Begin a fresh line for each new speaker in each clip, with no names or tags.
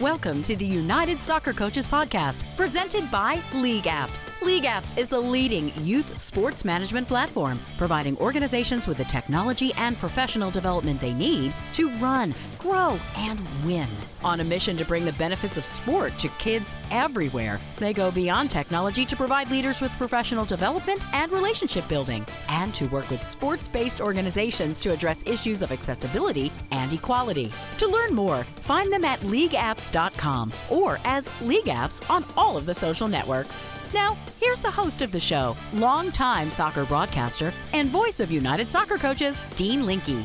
Welcome to the United Soccer Coaches Podcast, presented by League Apps. League Apps is the leading youth sports management platform, providing organizations with the technology and professional development they need to run, grow, and win. On a mission to bring the benefits of sport to kids everywhere, they go beyond technology to provide leaders with professional development and relationship building, and to work with sports based organizations to address issues of accessibility and equality. To learn more, find them at leagueapps.com or as LeagueApps on all of the social networks. Now, here's the host of the show, longtime soccer broadcaster and voice of United Soccer Coaches, Dean Linke.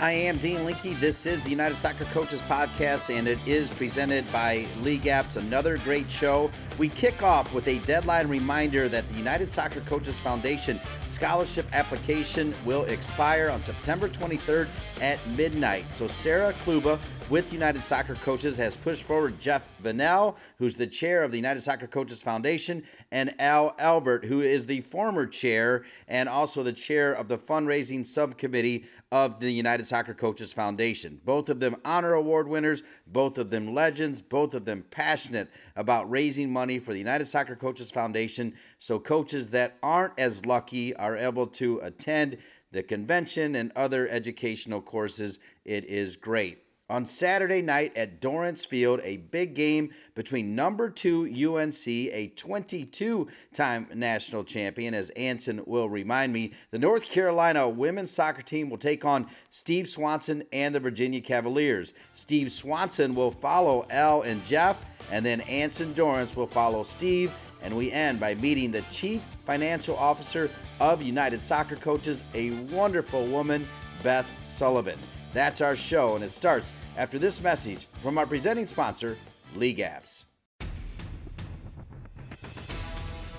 I am Dean Linke. This is the United Soccer Coaches Podcast, and it is presented by League Apps, another great show. We kick off with a deadline reminder that the United Soccer Coaches Foundation scholarship application will expire on September 23rd at midnight. So, Sarah Kluba with United Soccer Coaches has pushed forward Jeff Vennell, who's the chair of the United Soccer Coaches Foundation, and Al Albert, who is the former chair and also the chair of the fundraising subcommittee of the United Soccer Coaches Foundation. Both of them honor award winners, both of them legends, both of them passionate about raising money for the United Soccer Coaches Foundation so coaches that aren't as lucky are able to attend the convention and other educational courses. It is great on Saturday night at Dorrance Field, a big game between number two UNC, a 22 time national champion, as Anson will remind me. The North Carolina women's soccer team will take on Steve Swanson and the Virginia Cavaliers. Steve Swanson will follow Al and Jeff, and then Anson Dorrance will follow Steve. And we end by meeting the Chief Financial Officer of United Soccer Coaches, a wonderful woman, Beth Sullivan. That's our show, and it starts after this message from our presenting sponsor, League Apps.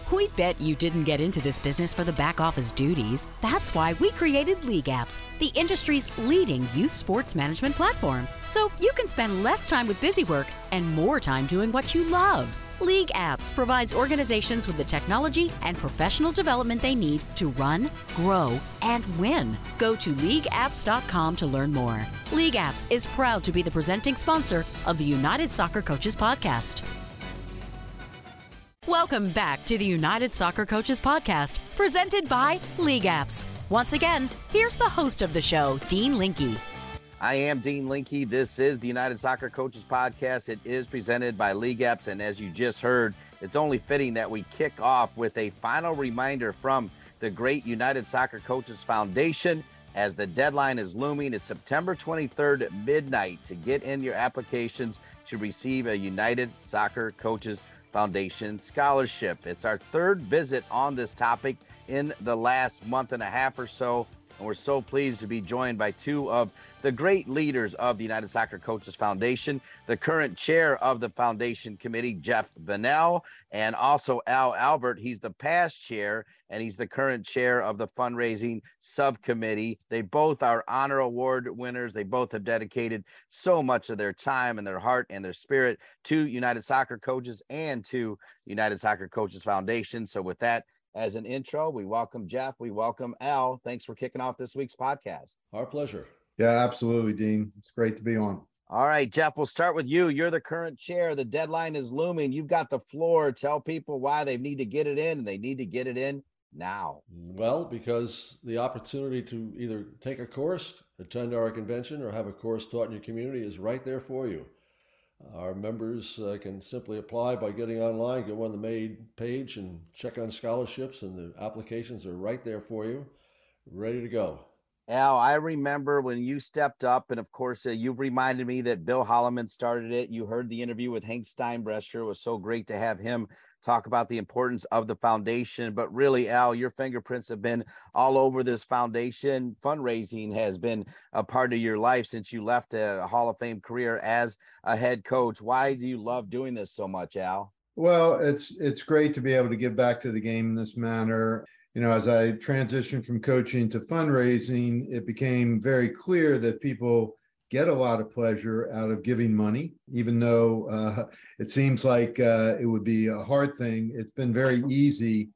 We bet you didn't get into this business for the back office duties. That's why we created League Apps, the industry's leading youth sports management platform. So you can spend less time with busy work and more time doing what you love. League Apps provides organizations with the technology and professional development they need to run, grow, and win. Go to leagueapps.com to learn more. League Apps is proud to be the presenting sponsor of the United Soccer Coaches Podcast. Welcome back to the United Soccer Coaches Podcast, presented by League Apps. Once again, here's the host of the show, Dean Linke.
I am Dean Linke. This is the United Soccer Coaches Podcast. It is presented by League Apps. And as you just heard, it's only fitting that we kick off with a final reminder from the great United Soccer Coaches Foundation as the deadline is looming. It's September 23rd at midnight to get in your applications to receive a United Soccer Coaches Foundation scholarship. It's our third visit on this topic in the last month and a half or so. And we're so pleased to be joined by two of the great leaders of the United Soccer Coaches Foundation, the current chair of the foundation committee, Jeff Vennell, and also Al Albert. He's the past chair and he's the current chair of the fundraising subcommittee. They both are honor award winners. They both have dedicated so much of their time and their heart and their spirit to United Soccer Coaches and to United Soccer Coaches Foundation. So, with that, as an intro, we welcome Jeff. We welcome Al. Thanks for kicking off this week's podcast.
Our pleasure.
Yeah, absolutely, Dean. It's great to be on.
All right, Jeff, we'll start with you. You're the current chair. The deadline is looming. You've got the floor. Tell people why they need to get it in, and they need to get it in now.
Well, because the opportunity to either take a course, attend our convention, or have a course taught in your community is right there for you. Our members uh, can simply apply by getting online, go on the main page and check on scholarships, and the applications are right there for you, ready to go.
Al, I remember when you stepped up, and of course, uh, you've reminded me that Bill Holloman started it. You heard the interview with Hank Steinbrecher. It was so great to have him talk about the importance of the foundation. But really, Al, your fingerprints have been all over this foundation. Fundraising has been a part of your life since you left a Hall of Fame career as a head coach. Why do you love doing this so much, Al?
Well, it's it's great to be able to give back to the game in this manner you know, as I transitioned from coaching to fundraising, it became very clear that people get a lot of pleasure out of giving money, even though uh, it seems like uh, it would be a hard thing. It's been very easy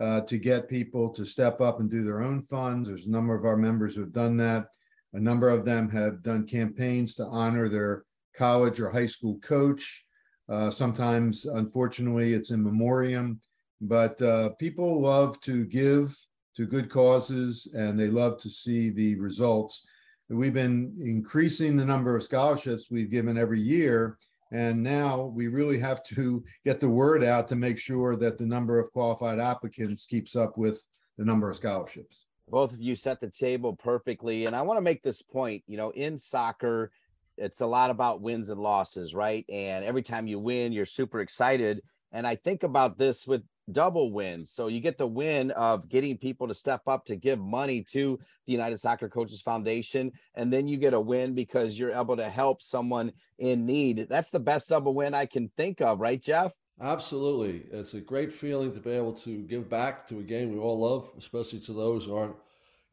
uh, to get people to step up and do their own funds. There's a number of our members who have done that. A number of them have done campaigns to honor their college or high school coach. Uh, sometimes, unfortunately, it's in memoriam, but uh, people love to give to good causes and they love to see the results. We've been increasing the number of scholarships we've given every year. And now we really have to get the word out to make sure that the number of qualified applicants keeps up with the number of scholarships.
Both of you set the table perfectly. And I want to make this point you know, in soccer, it's a lot about wins and losses, right? And every time you win, you're super excited. And I think about this with double wins. So you get the win of getting people to step up to give money to the United Soccer Coaches Foundation. And then you get a win because you're able to help someone in need. That's the best double win I can think of, right, Jeff?
Absolutely. It's a great feeling to be able to give back to a game we all love, especially to those who aren't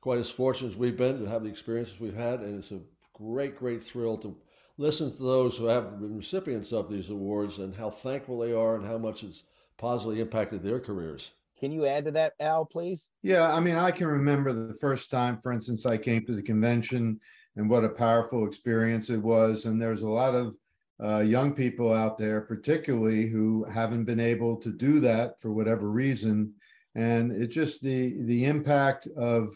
quite as fortunate as we've been to have the experiences we've had. And it's a great, great thrill to listen to those who have been recipients of these awards and how thankful they are and how much it's positively impacted their careers.
Can you add to that, Al, please?
Yeah, I mean, I can remember the first time, for instance, I came to the convention and what a powerful experience it was. And there's a lot of uh, young people out there, particularly who haven't been able to do that for whatever reason. And it's just the the impact of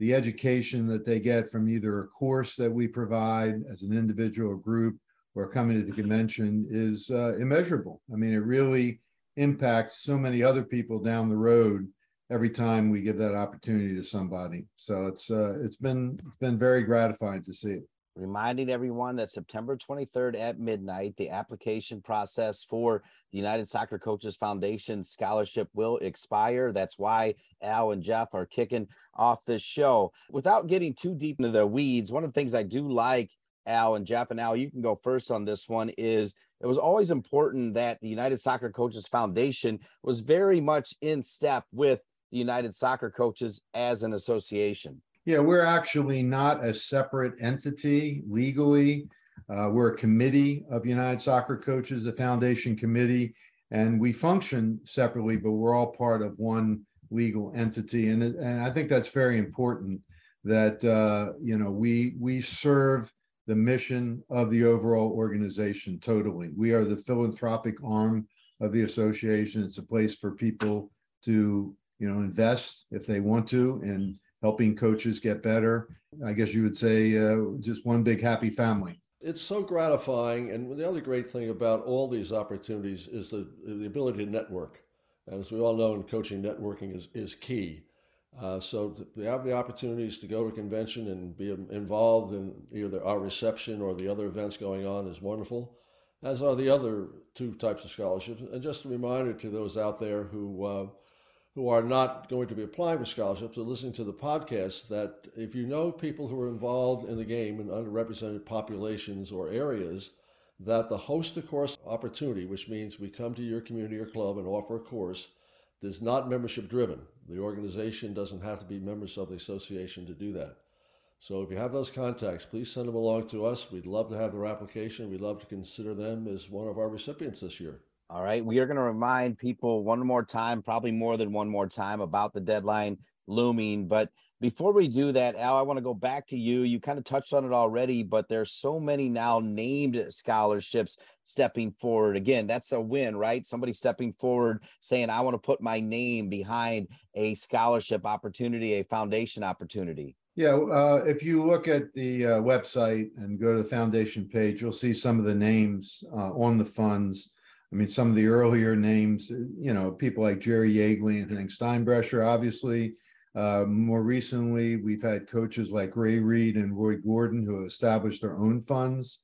the education that they get from either a course that we provide as an individual or group or coming to the convention is uh, immeasurable. I mean, it really impacts so many other people down the road every time we give that opportunity to somebody. So it's uh, it's been it's been very gratifying to see it.
Reminding everyone that September 23rd at midnight, the application process for the United Soccer Coaches Foundation scholarship will expire. That's why Al and Jeff are kicking off this show. Without getting too deep into the weeds, one of the things I do like, Al and Jeff, and Al, you can go first on this one, is it was always important that the United Soccer Coaches Foundation was very much in step with the United Soccer Coaches as an association.
Yeah, we're actually not a separate entity legally. Uh, we're a committee of United Soccer Coaches, a foundation committee, and we function separately, but we're all part of one legal entity. And, and I think that's very important that uh, you know we we serve the mission of the overall organization totally. We are the philanthropic arm of the association. It's a place for people to, you know, invest if they want to in helping coaches get better. I guess you would say uh, just one big happy family.
It's so gratifying. And the other great thing about all these opportunities is the, the ability to network. And as we all know in coaching, networking is, is key. Uh, so to have the opportunities to go to convention and be involved in either our reception or the other events going on is wonderful, as are the other two types of scholarships. And just a reminder to those out there who uh, who are not going to be applying for scholarships or listening to the podcast that if you know people who are involved in the game in underrepresented populations or areas, that the host a course opportunity, which means we come to your community or club and offer a course, is not membership driven. The organization doesn't have to be members of the association to do that. So if you have those contacts, please send them along to us. We'd love to have their application. We'd love to consider them as one of our recipients this year.
All right. We are going to remind people one more time, probably more than one more time, about the deadline looming. But before we do that, Al, I want to go back to you. You kind of touched on it already, but there's so many now named scholarships stepping forward. Again, that's a win, right? Somebody stepping forward saying, I want to put my name behind a scholarship opportunity, a foundation opportunity.
Yeah, uh, if you look at the uh, website and go to the foundation page, you'll see some of the names uh, on the funds. I mean, some of the earlier names, you know, people like Jerry Yeagley and Hank Steinbrecher, obviously. Uh, more recently, we've had coaches like Ray Reid and Roy Gordon who have established their own funds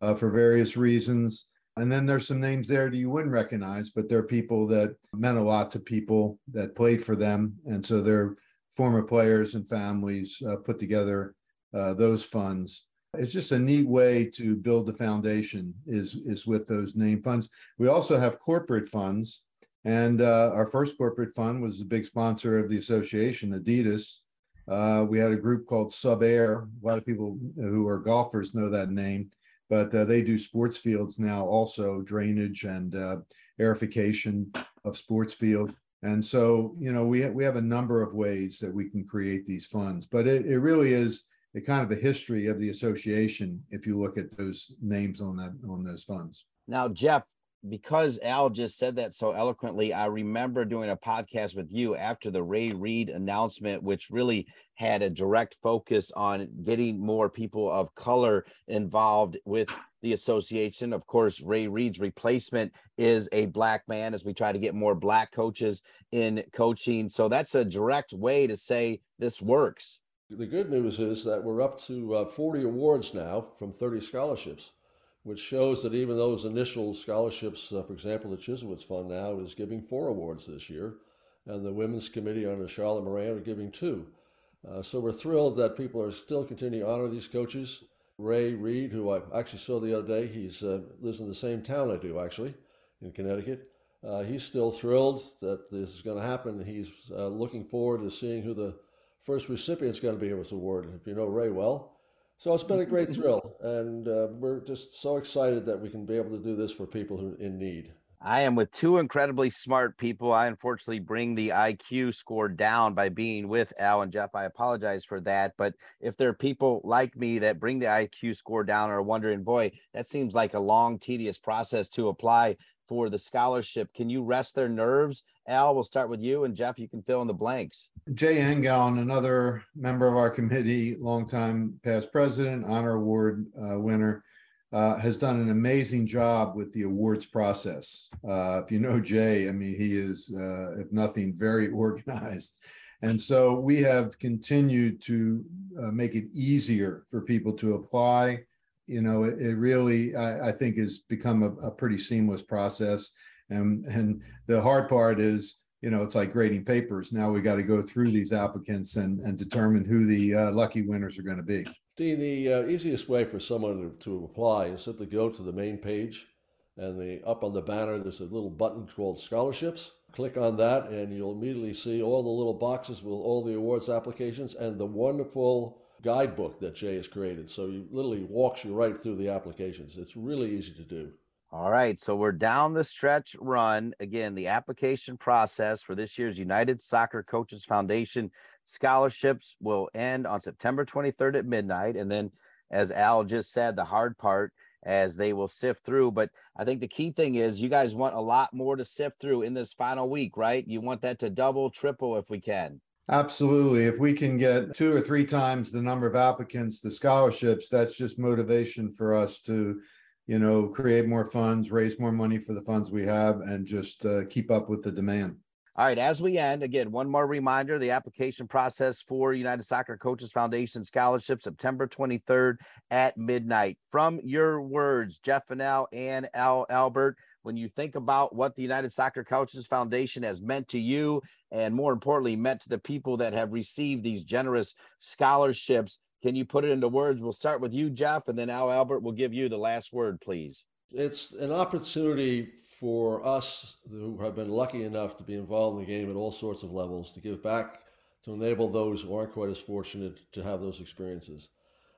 uh, for various reasons. And then there's some names there that you wouldn't recognize, but they're people that meant a lot to people that played for them. And so they're former players and families uh, put together uh, those funds. It's just a neat way to build the foundation is, is with those name funds. We also have corporate funds. And uh, our first corporate fund was a big sponsor of the association, Adidas. Uh, we had a group called Sub Air. A lot of people who are golfers know that name but uh, they do sports fields now also drainage and uh, aerification of sports field and so you know we, ha- we have a number of ways that we can create these funds but it, it really is a kind of a history of the association if you look at those names on that on those funds.
Now, Jeff, because Al just said that so eloquently, I remember doing a podcast with you after the Ray Reid announcement, which really had a direct focus on getting more people of color involved with the association. Of course, Ray Reid's replacement is a black man as we try to get more black coaches in coaching. So that's a direct way to say this works.
The good news is that we're up to uh, 40 awards now from 30 scholarships which shows that even those initial scholarships, uh, for example, the Chyzowych Fund now is giving four awards this year, and the Women's Committee under Charlotte Moran are giving two. Uh, so we're thrilled that people are still continuing to honor these coaches. Ray Reid, who I actually saw the other day, he's uh, lives in the same town I do, actually, in Connecticut. Uh, he's still thrilled that this is going to happen. He's uh, looking forward to seeing who the first recipient is going to be of this award. If you know Ray well, so it's been a great thrill, and uh, we're just so excited that we can be able to do this for people who in need.
I am with two incredibly smart people. I unfortunately bring the IQ score down by being with Al and Jeff. I apologize for that. But if there are people like me that bring the IQ score down or wondering, boy, that seems like a long, tedious process to apply for the scholarship. Can you rest their nerves? Al, we'll start with you, and Jeff, you can fill in the blanks.
Jay Engeln, another member of our committee, longtime past president, honor award uh, winner, uh, has done an amazing job with the awards process. Uh, if you know Jay, I mean, he is, uh, if nothing, very organized. And so we have continued to uh, make it easier for people to apply you know, it, it really, I, I, think, has become a, a, pretty seamless process. And and the hard part is, you know, it's like grading papers. Now we got to go through these applicants and and determine who the uh, lucky winners are going to be.
Dean, the uh, easiest way for someone to, apply is simply go to the main page, and the up on the banner there's a little button called scholarships. Click on that, and you'll immediately see all the little boxes with all the awards applications and the wonderful guidebook that Jay has created. So he literally walks you right through the applications. It's really easy to do.
All right. So we're down the stretch run. Again, the application process for this year's United Soccer Coaches Foundation scholarships will end on September 23rd at midnight. And then, as Al just said, the hard part as they will sift through. But I think the key thing is you guys want a lot more to sift through in this final week, right? You want that to double, triple if we can.
Absolutely. If we can get two or three times the number of applicants to scholarships, that's just motivation for us to, you know, create more funds, raise more money for the funds we have, and just uh, keep up with the demand.
All right, as we end, again, one more reminder the application process for United Soccer Coaches Foundation Scholarship, September 23rd at midnight. From your words, Jeff Vennell and Al Albert, when you think about what the United Soccer Coaches Foundation has meant to you, and more importantly, meant to the people that have received these generous scholarships, can you put it into words? We'll start with you, Jeff, and then Al Albert will give you the last word, please.
It's an opportunity for us who have been lucky enough to be involved in the game at all sorts of levels to give back to enable those who aren't quite as fortunate to have those experiences.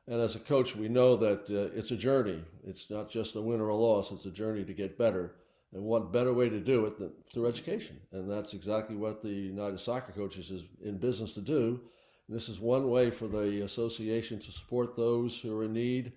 And as a coach, we know that uh, it's a journey. It's not just a win or a loss, it's a journey to get better. And what better way to do it than through education? And that's exactly what the United Soccer Coaches is in business to do. And this is one way for the association to support those who are in need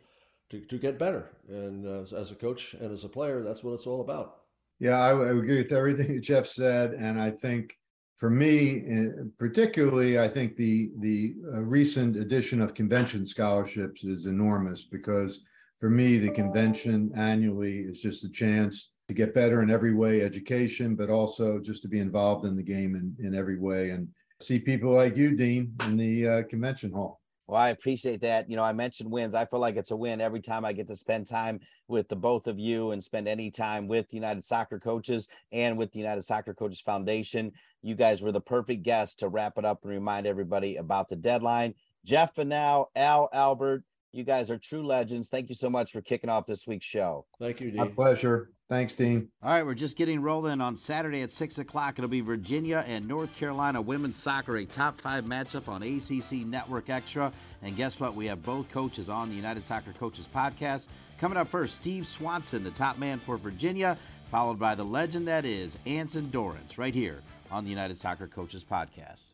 to, to get better. And uh, as, as a coach and as a player, that's what it's all about.
Yeah, I, I agree with everything that Jeff said. And I think for me, eh, particularly, I think the the uh, recent addition of convention scholarships is enormous because for me, the convention annually is just a chance to get better in every way, education, but also just to be involved in the game in, in every way and see people like you, Dean, in the uh, convention hall.
Well, I appreciate that. You know, I mentioned wins. I feel like it's a win every time I get to spend time with the both of you and spend any time with United Soccer Coaches and with the United Soccer Coaches Foundation. You guys were the perfect guest to wrap it up and remind everybody about the deadline. Jeff and now Al Albert, you guys are true legends. Thank you so much for kicking off this week's show.
Thank you, Dean.
My pleasure. Thanks, Dean.
All right, we're just getting rolling on Saturday at 6 o'clock. It'll be Virginia and North Carolina women's soccer, a top five matchup on ACC Network Extra. And guess what? We have both coaches on the United Soccer Coaches podcast. Coming up first, Steve Swanson, the top man for Virginia, followed by the legend that is Anson Dorrance, right here on the United Soccer Coaches podcast.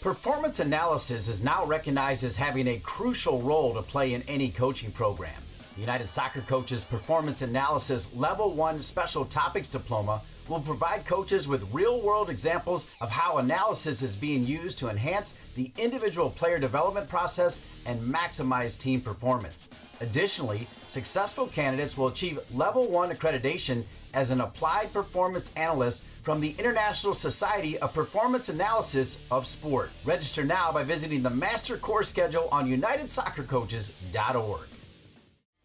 Performance analysis is now recognized as having a crucial role to play in any coaching program. United Soccer Coaches Performance Analysis Level 1 Special Topics Diploma will provide coaches with real world examples of how analysis is being used to enhance the individual player development process and maximize team performance. Additionally, successful candidates will achieve Level 1 accreditation as an applied performance analyst from the International Society of Performance Analysis of Sport. Register now by visiting the master course schedule on unitedsoccercoaches.org.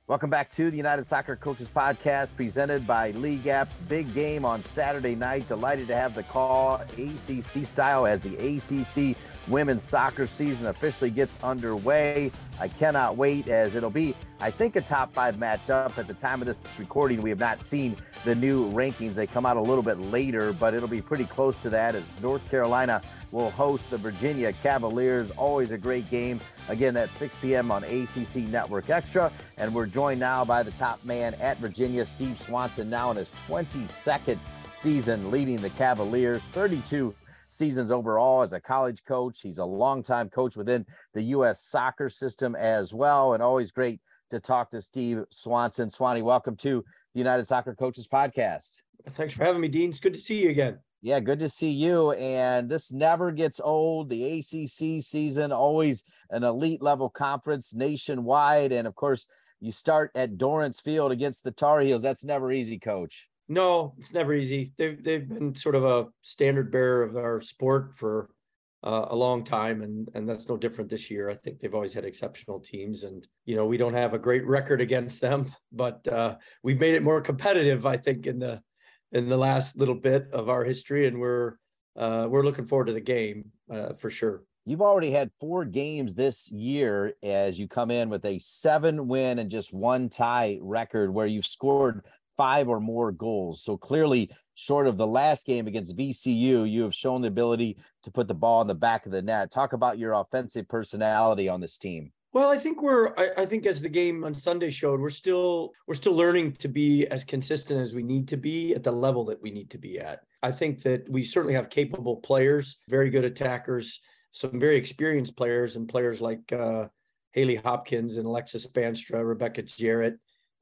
Welcome back to the United Soccer Coaches Podcast presented by League Apps. Big game on Saturday night. Delighted to have the call ACC style as the ACC women's soccer season officially gets underway. I cannot wait as it'll be, I think, a top five matchup. At the time of this recording, we have not seen the new rankings. They come out a little bit later, but it'll be pretty close to that as North Carolina will host the Virginia Cavaliers. Always a great game. Again, that's 6 p.m. on ACC Network Extra. And we're joined now by the top man at Virginia, Steve Swanson, now in his 22nd season leading the Cavaliers, 32 seasons overall as a college coach. He's a longtime coach within the U.S. soccer system as well. And always great to talk to Steve Swanson. Swanee, welcome to the United Soccer Coaches Podcast.
Thanks for having me, Dean. It's good to see you again.
Yeah, good to see you. And this never gets old. The ACC season, always an elite level conference nationwide. And of course, you start at Dorrance Field against the Tar Heels. That's never easy, coach.
No, it's never easy. They've, they've been sort of a standard bearer of our sport for uh, a long time, and, and that's no different this year. I think they've always had exceptional teams. And, you know, we don't have a great record against them, but uh, we've made it more competitive, I think, in the in the last little bit of our history, and we're uh, we're looking forward to the game uh, for sure.
You've already had four games this year as you come in with a seven win and just one tie record where you've scored five or more goals. So clearly, short of the last game against VCU, you have shown the ability to put the ball in the back of the net. Talk about your offensive personality on this team.
Well, I think we're. I, I, think as the game on Sunday showed, we're still we're still learning to be as consistent as we need to be at the level that we need to be at. I think that we certainly have capable players, very good attackers, some very experienced players, and players like uh, Haley Hopkins and Alexis Spaanstra, Rebecca Jarrett,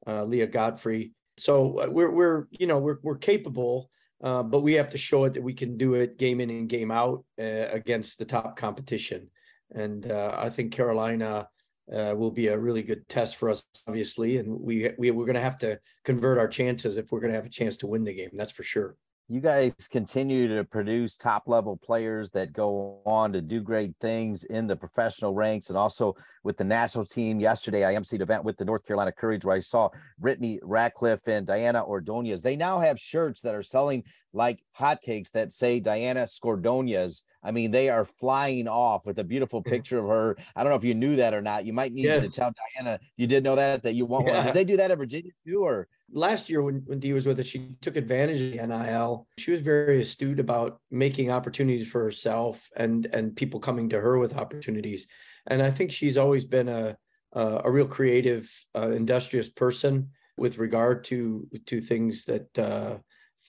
uh, Lia Godfrey. So uh, we're we're you know we're we're capable, uh, but we have to show it that we can do it game in and game out uh, against the top competition. And uh, I think Carolina uh, will be a really good test for us, obviously. And we, we we're going to have to convert our chances if we're going to have a chance to win the game. That's for sure.
You guys continue to produce top level players that go on to do great things in the professional ranks and also with the national team. Yesterday, I emceed an event with the North Carolina Courage where I saw Brittany Ratcliffe and Diana Ordonez. They now have shirts that are selling like hotcakes that say Diana Scordonias. I mean, they are flying off with a beautiful picture of her. I don't know if you knew that or not. You might need yes. to tell Diana you did know that that you want yeah. one. Did they do that at Virginia too, or
last year when, when Dee was with us, she took advantage of the NIL. She was very astute about making opportunities for herself and and people coming to her with opportunities. And I think she's always been a a, a real creative, uh, industrious person with regard to to things that uh,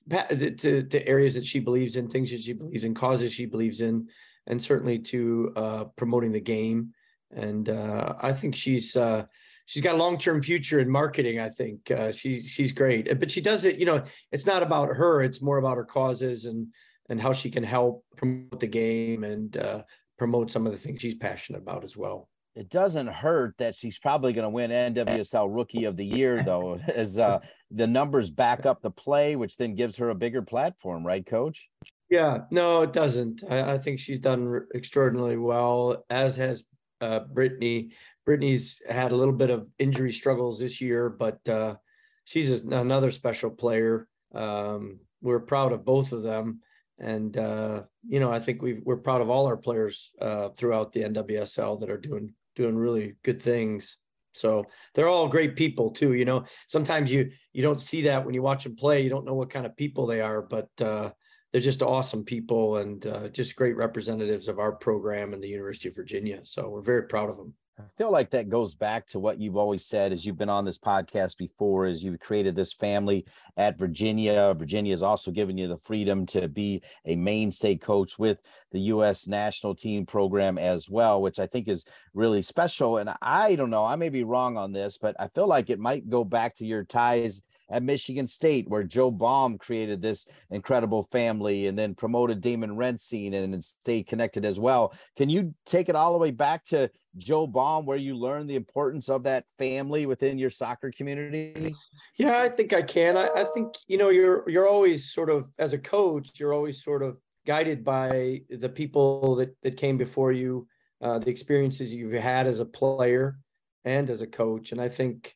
to, to areas that she believes in, things that she believes in, causes she believes in, and certainly to uh, promoting the game. And uh, I think she's uh, she's got a long term future in marketing. I think uh, she's she's great, but she does it. You know, it's not about her; it's more about her causes and and how she can help promote the game and uh, promote some of the things she's passionate about as well
it doesn't hurt that she's probably going to win NWSL Rookie of the Year, though, as uh, the numbers back up the play, which then gives her a bigger platform, right, Coach?
Yeah, no, it doesn't. I, I think she's done extraordinarily well, as has uh, Brittany. Brittany's had a little bit of injury struggles this year, but uh, she's another special player. Um, we're proud of both of them. And, uh, you know, I think we we're proud of all our players uh, throughout the NWSL that are doing doing really good things. So they're all great people too. You know, sometimes you you don't see that when you watch them play. You don't know what kind of people they are, but uh, they're just awesome people and uh, just great representatives of our program and the University of Virginia. So we're very proud of them.
I feel like that goes back to what you've always said as you've been on this podcast before, as you've created this family at Virginia. Virginia has also given you the freedom to be a mainstay coach with the U.S. national team program as well, which I think is really special. And I don't know, I may be wrong on this, but I feel like it might go back to your ties at Michigan State, where Joe Baum created this incredible family and then promoted Damon Rensing and stayed connected as well. Can you take it all the way back to Joe Baum, where you learned the importance of that family within your soccer community?
Yeah, I think I can. I, I think you know you're you're always sort of as a coach, you're always sort of guided by the people that that came before you, uh, the experiences you've had as a player and as a coach, and I think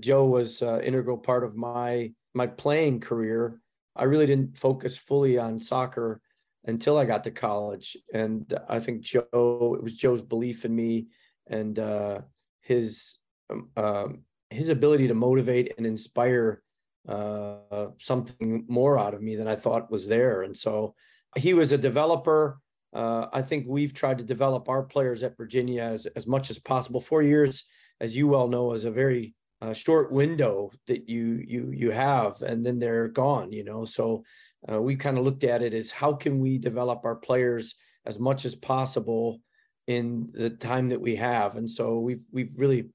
Joe was uh, integral part of my my playing career. I really didn't focus fully on soccer until I got to college, and I think Joe it was Joe's belief in me and uh, his um, um, his ability to motivate and inspire uh, something more out of me than I thought was there. And so he was a developer. Uh, I think we've tried to develop our players at Virginia as, as much as possible. Four years, as you well know, is a very uh, short window that you you you have, and then they're gone. You know, so uh, we kind of looked at it as how can we develop our players as much as possible in the time that we have, and so we've we've really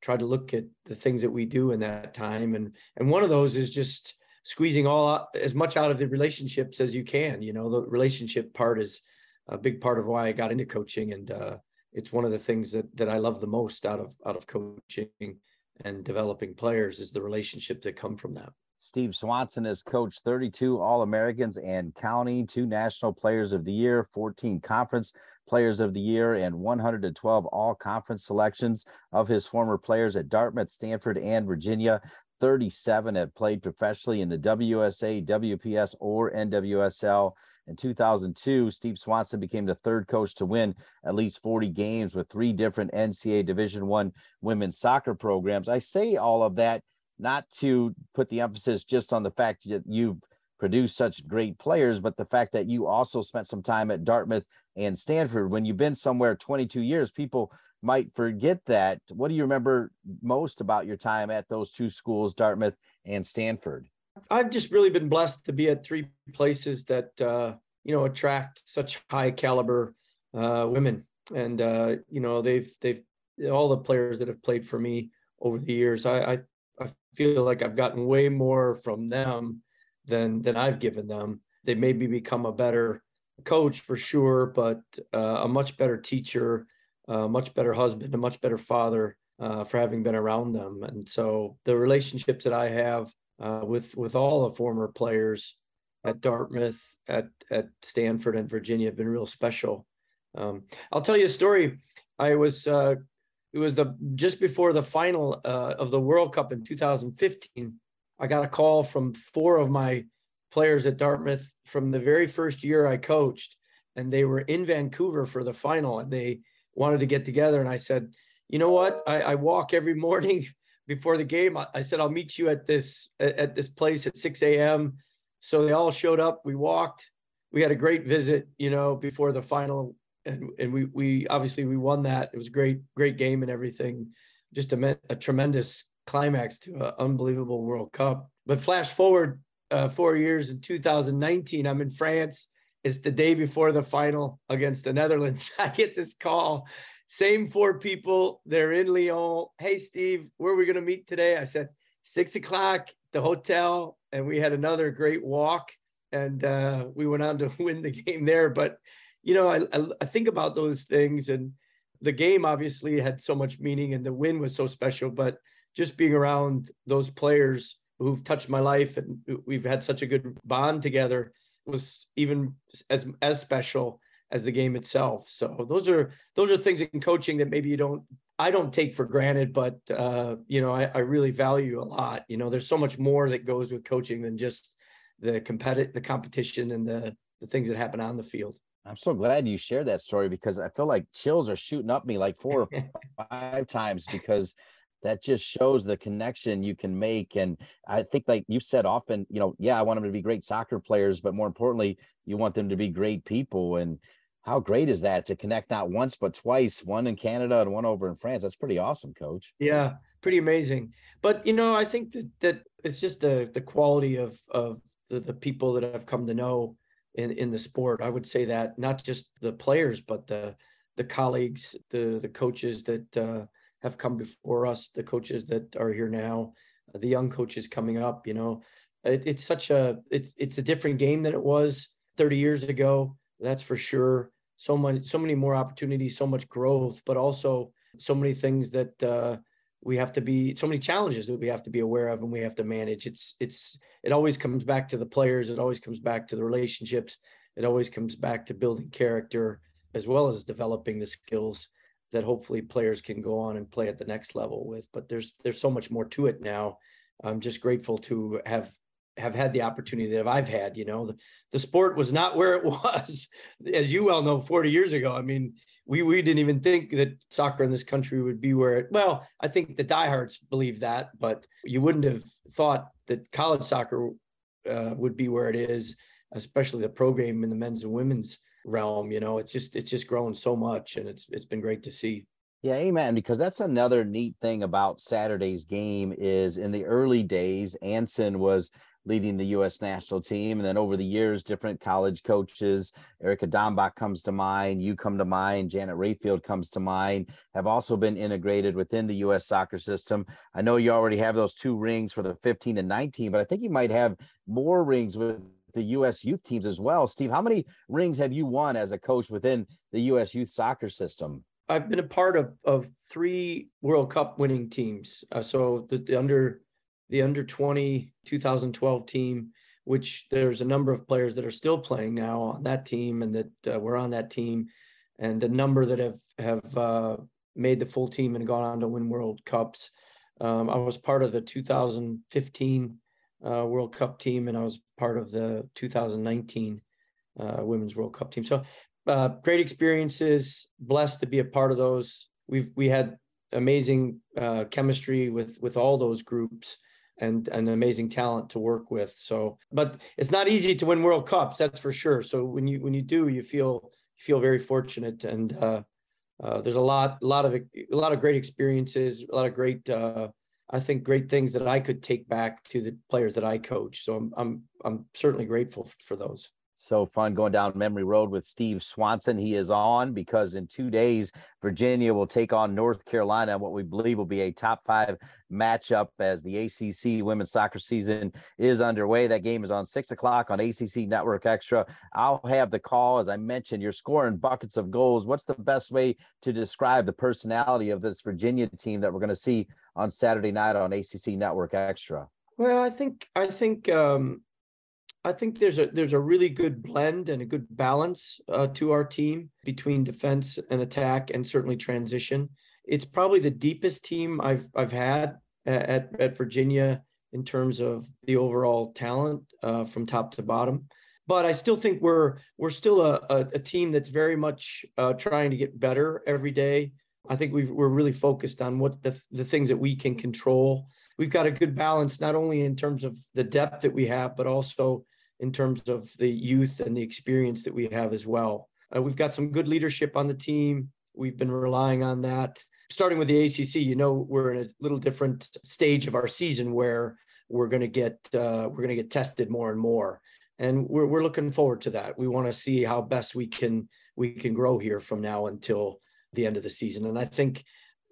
tried to look at the things that we do in that time, and and one of those is just squeezing all out, as much out of the relationships as you can. You know, the relationship part is a big part of why I got into coaching, and uh, it's one of the things that that I love the most out of out of coaching and developing players is the relationship that come from that.
Steve Swanson has coached 32 All Americans and counting, two National Players of the Year, 14 Conference Players of the Year, and 112 All Conference selections of his former players at Dartmouth, Stanford, and Virginia. 37 have played professionally in the WUSA, WPS, or NWSL. In 2002, Steve Swanson became the third coach to win at least 40 games with three different NCAA Division One women's soccer programs. I say all of that not to put the emphasis just on the fact that you've produced such great players, but the fact that you also spent some time at Dartmouth and Stanford. When you've been somewhere 22 years, people might forget that. What do you remember most about your time at those two schools, Dartmouth and Stanford?
I've just really been blessed to be at three places that uh, you know attract such high caliber uh, women, and uh, you know they've they've all the players that have played for me over the years. I, I I feel like I've gotten way more from them than than I've given them. They made me become a better coach for sure, but uh, a much better teacher, a much better husband, a much better father uh, for having been around them. And so the relationships that I have uh, with with all the former players at Dartmouth, at at Stanford, and Virginia have been real special. Um, I'll tell you a story. I was uh, it was the just before the final uh, of the World Cup in 2015. I got a call from four of my players at Dartmouth from the very first year I coached, and they were in Vancouver for the final, and they wanted to get together. And I said, you know what? I, I walk every morning before the game. I, said I'll meet you at this at this place at 6 a.m. So they all showed up. We walked. We had a great visit, you know, before the final, and and we we obviously we won that. It was a great great game and everything. Just a, a tremendous climax to an unbelievable World Cup. But flash forward uh, four years in 2019, I'm in France. It's the day before the final against the Netherlands. I get this call same four people. They're in Lyon. Hey, Steve, where are we going to meet today? I said, six o'clock, the hotel. And we had another great walk. And uh, we went on to win the game there. But, you know, I, I, I think about those things. And the game obviously had so much meaning and the win was so special. But just being around those players who've touched my life and we've had such a good bond together was even as as special as the game itself. So those are those are things in coaching that maybe you don't I don't take for granted, but uh, you know I, I really value a lot. You know, there's so much more that goes with coaching than just the competitive the competition and the the things that happen on the field.
I'm so glad you shared that story because I feel like chills are shooting up me like four or five times because that just shows the connection you can make. And I think, like you said often, you know, yeah, I want them to be great soccer players, but more importantly, you want them to be great people. And How great is that to connect not once but twice, one in Canada and one over in France? That's pretty awesome, coach.
Yeah, pretty amazing. But you know, I think that that it's just the the quality of of the, the people that I've come to know in in the sport. I would say that not just the players, but the the colleagues, the the coaches that uh, have come before us, the coaches that are here now, the young coaches coming up. You know, it, it's such a it's it's a different game than it was 30 years ago. That's for sure. So many so many more opportunities, so much growth, but also so many things that uh, we have to be so many challenges that we have to be aware of and we have to manage. It's it's it always comes back to the players. It always comes back to the relationships. It always comes back to building character as well as developing the skills that hopefully players can go on and play at the next level with. But there's there's so much more to it now. I'm just grateful to have have had the opportunity that I've had. You know, the, the sport was not where it was, as you well know, 40 years ago. I mean, we we didn't even think that soccer in this country would be where it. Well, I think the diehards believe that, but you wouldn't have thought that college soccer uh, would be where it is, especially the program in the men's and women's realm. You know, it's just it's just grown so much, and it's it's been great to see.
Yeah, amen. Because that's another neat thing about Saturday's game is in the early days, Anson was leading the U.S. national team. And then over the years, different college coaches, Erica Dambach comes to mind, you come to mind, Janet Rayfield comes to mind, have also been integrated within the U.S. soccer system. I know you already have those two rings for the 15 and 19, but I think you might have more rings with the U.S. youth teams as well. Steve, how many rings have you won as a coach within the U.S. youth soccer system?
I've been a part of, of three World Cup winning teams. Uh, so the, the under the under 20 2012 team, which there's a number of players that are still playing now on that team and that uh, were on that team, and a number that have have uh, made the full team and gone on to win World Cups. Um, I was part of the 2015 uh, World Cup team, and I was part of the 2019 uh, Women's World Cup team. So uh, great experiences. Blessed to be a part of those. We've we had amazing uh, chemistry with with all those groups and an amazing talent to work with. So, but it's not easy to win World Cups, that's for sure. So when you when you do, you feel you feel very fortunate, and uh, uh, there's a lot a lot of a lot of great experiences, a lot of great uh, I think great things that I could take back to the players that I coach. So I'm I'm I'm certainly grateful for those
so fun going down memory road with Steve Swanson. He is on because in two days, Virginia will take on North Carolina, what we believe will be a top five matchup as the ACC women's soccer season is underway. That game is on six o'clock on ACC Network Extra. I'll have the call. As I mentioned, you're scoring buckets of goals. What's the best way to describe the personality of this Virginia team that we're going to see on Saturday night on ACC Network Extra?
Well, I think I think um, I think there's a there's a really good blend and a good balance uh, to our team between defense and attack, and certainly transition. It's probably the deepest team I've I've had at at Virginia in terms of the overall talent uh, from top to bottom. But I still think we're we're still a, a, a team that's very much uh, trying to get better every day. I think we are really focused on what the, the things that we can control. We've got a good balance, not only in terms of the depth that we have, but also in terms of the youth and the experience that we have as well. Uh, we've got some good leadership on the team. We've been relying on that. Starting with the ACC, you know, we're in a little different stage of our season where we're going to get uh, we're going to get tested more and more, and we're we're looking forward to that. We want to see how best we can we can grow here from now until the end of the season. And I think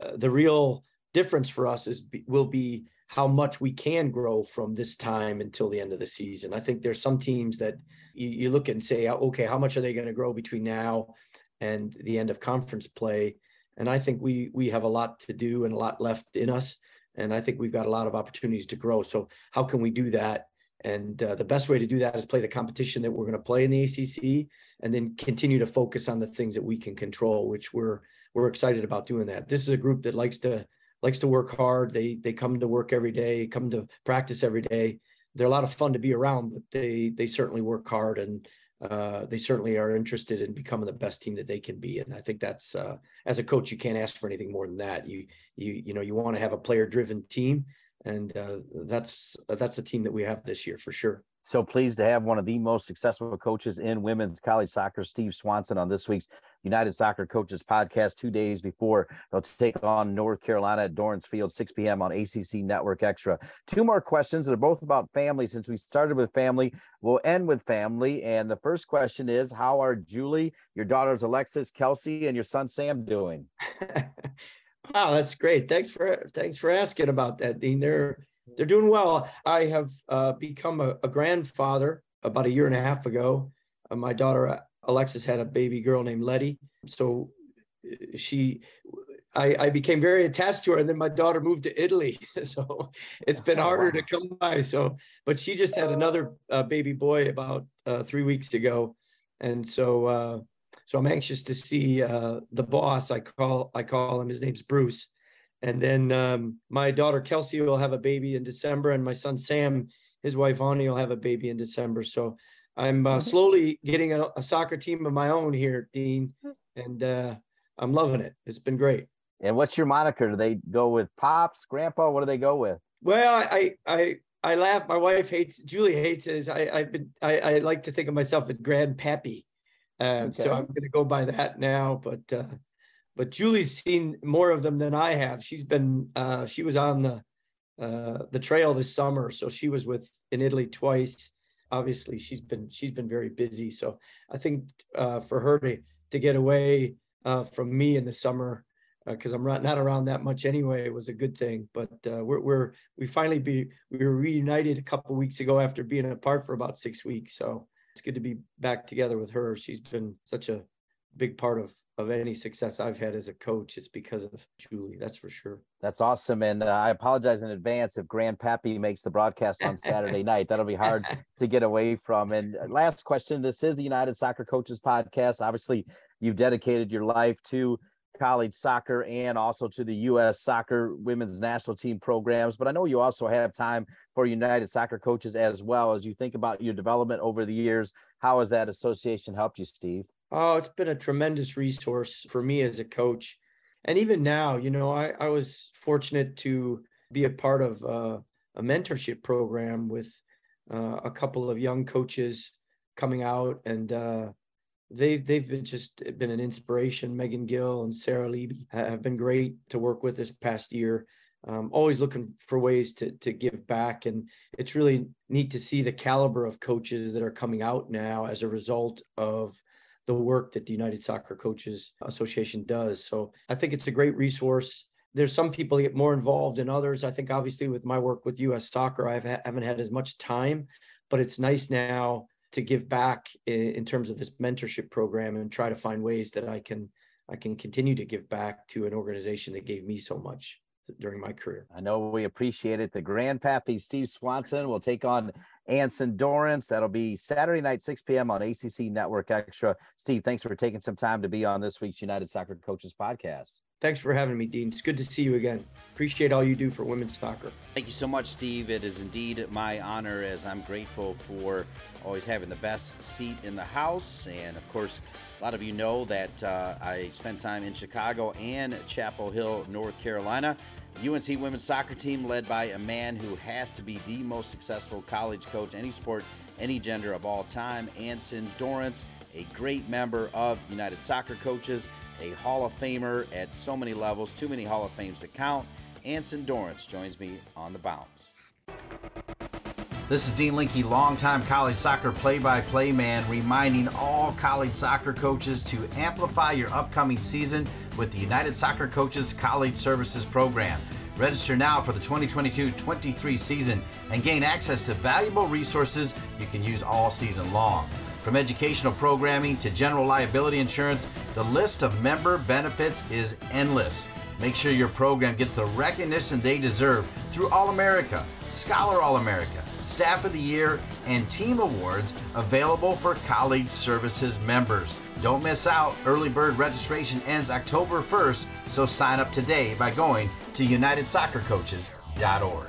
uh, the real difference for us is will be how much we can grow from this time until the end of the season. I think there's some teams that you, you look and say, okay, how much are they going to grow between now and the end of conference play? And I think we we have a lot to do and a lot left in us. And I think we've got a lot of opportunities to grow. So how can we do that? And uh, the best way to do that is play the competition that we're going to play in the ACC, and then continue to focus on the things that we can control, which we're we're excited about doing that. This is a group that likes to likes to work hard. They they come to work every day, come to practice every day. They're a lot of fun to be around, but they they certainly work hard and uh, they certainly are interested in becoming the best team that they can be. And I think that's uh, as a coach, you can't ask for anything more than that. You you you know you want to have a player driven team, and uh, that's that's a team that we have this year for sure.
So pleased to have one of the most successful coaches in women's college soccer, Steve Swanson, on this week's United Soccer Coaches podcast. Two days before they'll take on North Carolina at Dorrance Field, 6 p.m. on ACC Network Extra. Two more questions. They're both about family. Since we started with family, we'll end with family. And the first question is How are Julie, your daughters Alexis, Kelsey, and your son Sam doing?
wow, that's great. Thanks for thanks for asking about that, Dean. They're they're doing well. I have uh, become a, a, grandfather about a year and a half ago. Uh, my daughter uh, Alexis had a baby girl named Letty. So uh, she, I, I, became very attached to her, and then my daughter moved to Italy. so it's been oh, harder to come by. So, but she just had another uh, baby boy about uh, three weeks ago, and so so I'm anxious to see the boss. I call I call him. His name's Bruce and then um, my daughter Kelsey will have a baby in December, and my son Sam, his wife Ani, will have a baby in December. So I'm uh, slowly getting a, a, soccer team of my own here, Dean, and uh, I'm loving it. It's been great.
And what's your moniker? Do they go with pops, grandpa? What do they go with?
Well, I I I laugh. My wife hates. Julie hates it. I I've been. I, I like to think of myself as grandpappy. Uh, okay. So I'm going to go by that now. But uh, but Julie's seen more of them than I have. She's been uh, she was on the uh, the trail this summer, so she was with in Italy twice. Obviously, she's been she's been very busy. So I think uh, for her to to get away uh, from me in the summer because uh, I'm not, around that much anyway was a good thing. But uh, we're we're we finally be we were reunited a couple weeks ago after being apart for about six weeks. So it's good to be back together with her. She's been such a big part of of any success I've had as a coach, it's because of Julie. That's for sure.
That's awesome, and uh, I apologize in advance if Grandpappy makes the broadcast on Saturday night. That'll be hard to get away from. And uh, last question: This is the United Soccer Coaches Podcast. Obviously, you've dedicated your life to college soccer and also to the U.S. soccer women's national team programs. But I know you also have time for United Soccer Coaches as well. As you think about your development over the years, how has that association helped you, Steve?
Oh, it's been a tremendous resource for me as a coach. And even now, you know, I, I was fortunate to be a part of uh, a mentorship program with uh, a couple of young coaches coming out and uh, they've they've been just been an inspiration. Megan Gill and Sarah Levy have been great to work with this past year. Um, always looking for ways to to give back, and it's really neat to see the caliber of coaches that are coming out now as a result of the work that the United Soccer Coaches Association does. So I think it's a great resource. There's some people get more involved than others. I think obviously with my work with U.S. Soccer, I haven't had as much time, but it's nice now to give back in, in terms of this mentorship program and try to find ways that I can I can continue to give back to an organization that gave me so much during my career.
I know we appreciate it. The grandpappy Steve Swanson will take on Anson Dorrance. That'll be Saturday night, 6 p.m. on ACC Network Extra. Steve, thanks for taking some time to be on this week's United Soccer Coaches podcast.
Thanks for having me, Dean. It's good to see you again. Appreciate all you do for women's soccer.
Thank you so much, Steve. It is indeed my honor as I'm grateful for always having the best seat in the house. And of course, a lot of you know that uh, I spent time in Chicago and Chapel Hill, North Carolina. UNC women's soccer team led by a man who has to be the most successful college coach, any sport, any gender of all time, Anson Dorrance, a great member of United Soccer Coaches, a Hall of Famer at so many levels, too many Hall of Fames to count. Anson Dorrance joins me on the bounce. This is Dean Linke, longtime college soccer play by play man, reminding all college soccer coaches to amplify your upcoming season with the United Soccer Coaches College Services Program. Register now for the 2022 23 season and gain access to valuable resources you can use all season long. From educational programming to general liability insurance, the list of member benefits is endless. Make sure your program gets the recognition they deserve through All America, Scholar All America, Staff of the Year, and Team Awards available for college services members. Don't miss out. Early bird registration ends October 1st, so sign up today by going to UnitedSoccerCoaches.org.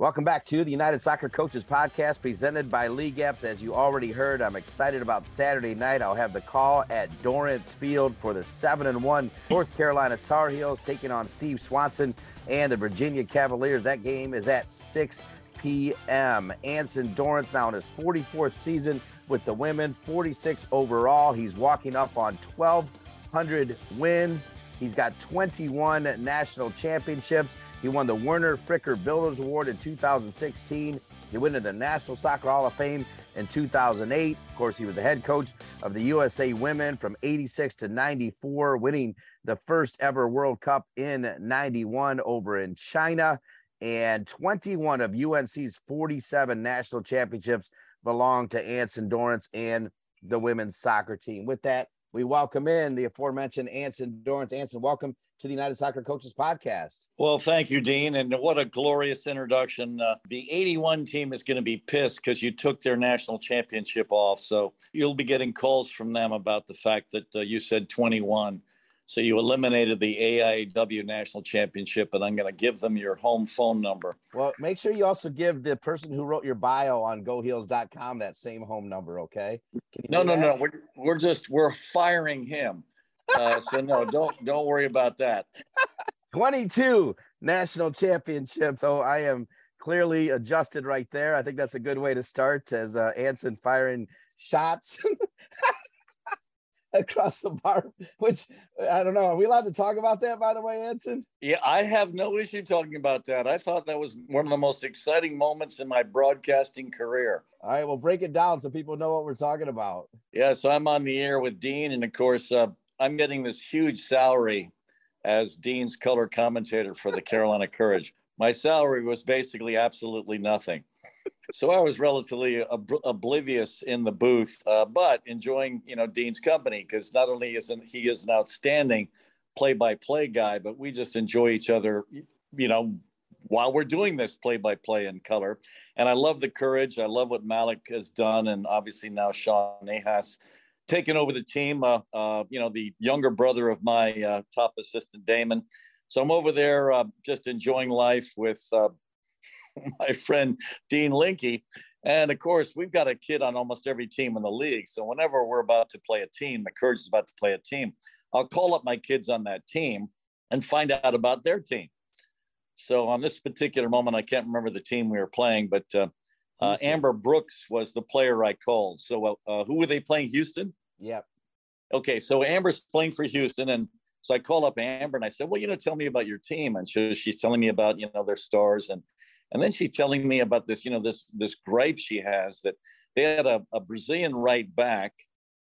Welcome back to the United Soccer Coaches Podcast presented by LeagueApps. As you already heard, I'm excited about Saturday night. I'll have the call at Dorrance Field for the 7 and 1 North Carolina Tar Heels taking on Steve Swanson and the Virginia Cavaliers. That game is at 6 p.m. Anson Dorrance now in his 44th season with the women, 46 overall. He's walking up on 1,200 wins. He's got 21 national championships. He won the Werner Fricker Builders Award in 2016. He went into the National Soccer Hall of Fame in 2008. Of course, he was the head coach of the USA Women from 86 to 94, winning the first ever World Cup in 91 over in China. And 21 of UNC's 47 national championships belong to Anson Dorrance and the women's soccer team. With that, we welcome in the aforementioned Anson Dorrance. Anson, welcome to the United Soccer Coaches Podcast.
Well, thank you, Dean. And what a glorious introduction. Uh, the 81 team is going to be pissed because you took their national championship off. So you'll be getting calls from them about the fact that uh, you said 21. So you eliminated the AIAW national championship, and I'm going to give them your home phone number.
Well, make sure you also give the person who wrote your bio on GoHeels.com that same home number, okay?
No, no, that? no. We're we're just we're firing him. Uh, so no, don't don't worry about that.
22 national championships. Oh, I am clearly adjusted right there. I think that's a good way to start as uh, Anson firing shots. across the bar, which I don't know. Are we allowed to talk about that, by the way, Anson?
Yeah, I have no issue talking about that. I thought that was one of the most exciting moments in my broadcasting career.
All right, well, break it down so people know what we're talking about.
Yeah, so I'm on the air with Dean, and of course, uh, I'm getting this huge salary as Dean's color commentator for the Carolina Courage. My salary was basically absolutely nothing so I was relatively ob- oblivious in the booth, uh, but enjoying you know Dean's company because not only isn't he is an outstanding play-by-play guy, but we just enjoy each other, you know, while we're doing this play-by-play in color. And I love the courage. I love what Malik has done, and obviously now Sean Nahas taken over the team. Uh, uh, you know, the younger brother of my uh, top assistant Damon. So I'm over there uh, just enjoying life with uh, my friend Dean Linke. And of course, we've got a kid on almost every team in the league. So whenever we're about to play a team, the Courage is about to play a team, I'll call up my kids on that team and find out about their team. So on this particular moment, I can't remember the team we were playing, but uh, uh, Amber Brooks was the player I called. So uh, uh, who were they playing? Houston.
Yep.
Okay, so Amber's playing for Houston, and so I called up Amber and I said, "Well, you know, tell me about your team." And she, she's telling me about you know their stars and and then she's telling me about this, you know, this this gripe she has that they had a, a Brazilian right back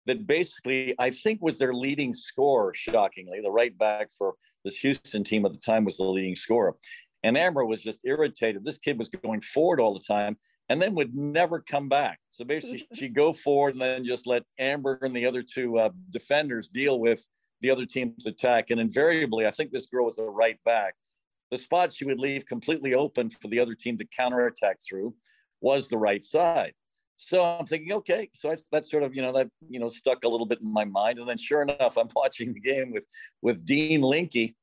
that basically I think was their leading scorer, shockingly. The right back for this Houston team at the time was the leading scorer. And Amber was just irritated. This kid was going forward all the time and then would never come back. So basically, she'd go forward and then just let Amber and the other two uh, defenders deal with the other team's attack. And invariably, I think this girl was a right back the spot she would leave completely open for the other team to counterattack through was the right side. So I'm thinking, okay, so I, that sort of, you know, that, you know, stuck a little bit in my mind. And then sure enough, I'm watching the game with, with Dean Linke.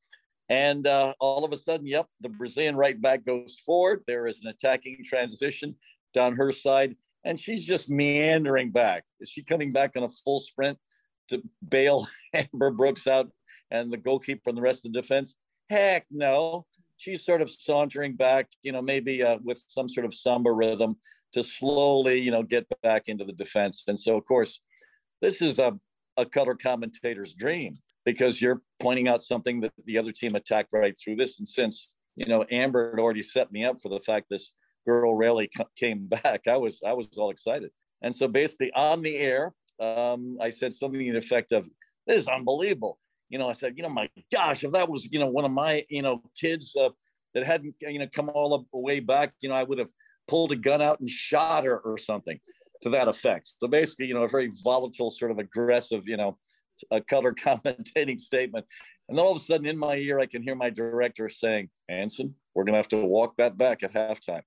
And uh, all of a sudden, yep, the Brazilian right back goes forward. There is an attacking transition down her side, and she's just meandering back. Is she coming back on a full sprint to bail Amber Brooks out and the goalkeeper and the rest of the defense? Heck no she's sort of sauntering back, you know, maybe uh, with some sort of samba rhythm to slowly, you know, get back into the defense. And so, of course, this is a, a color commentator's dream because you're pointing out something that the other team attacked right through this. And since, you know, Amber had already set me up for the fact this girl rarely came back, I was, I was all excited. And so basically on the air, um, I said something in effect of, this is unbelievable you know, I said, you know, my gosh, if that was, you know, one of my, you know, kids uh, that hadn't, you know, come all the way back, you know, I would have pulled a gun out and shot her or something to that effect. So basically, you know, a very volatile, sort of aggressive, you know, a color commentating statement. And then all of a sudden in my ear, I can hear my director saying, Anson, we're going to have to walk that back at halftime.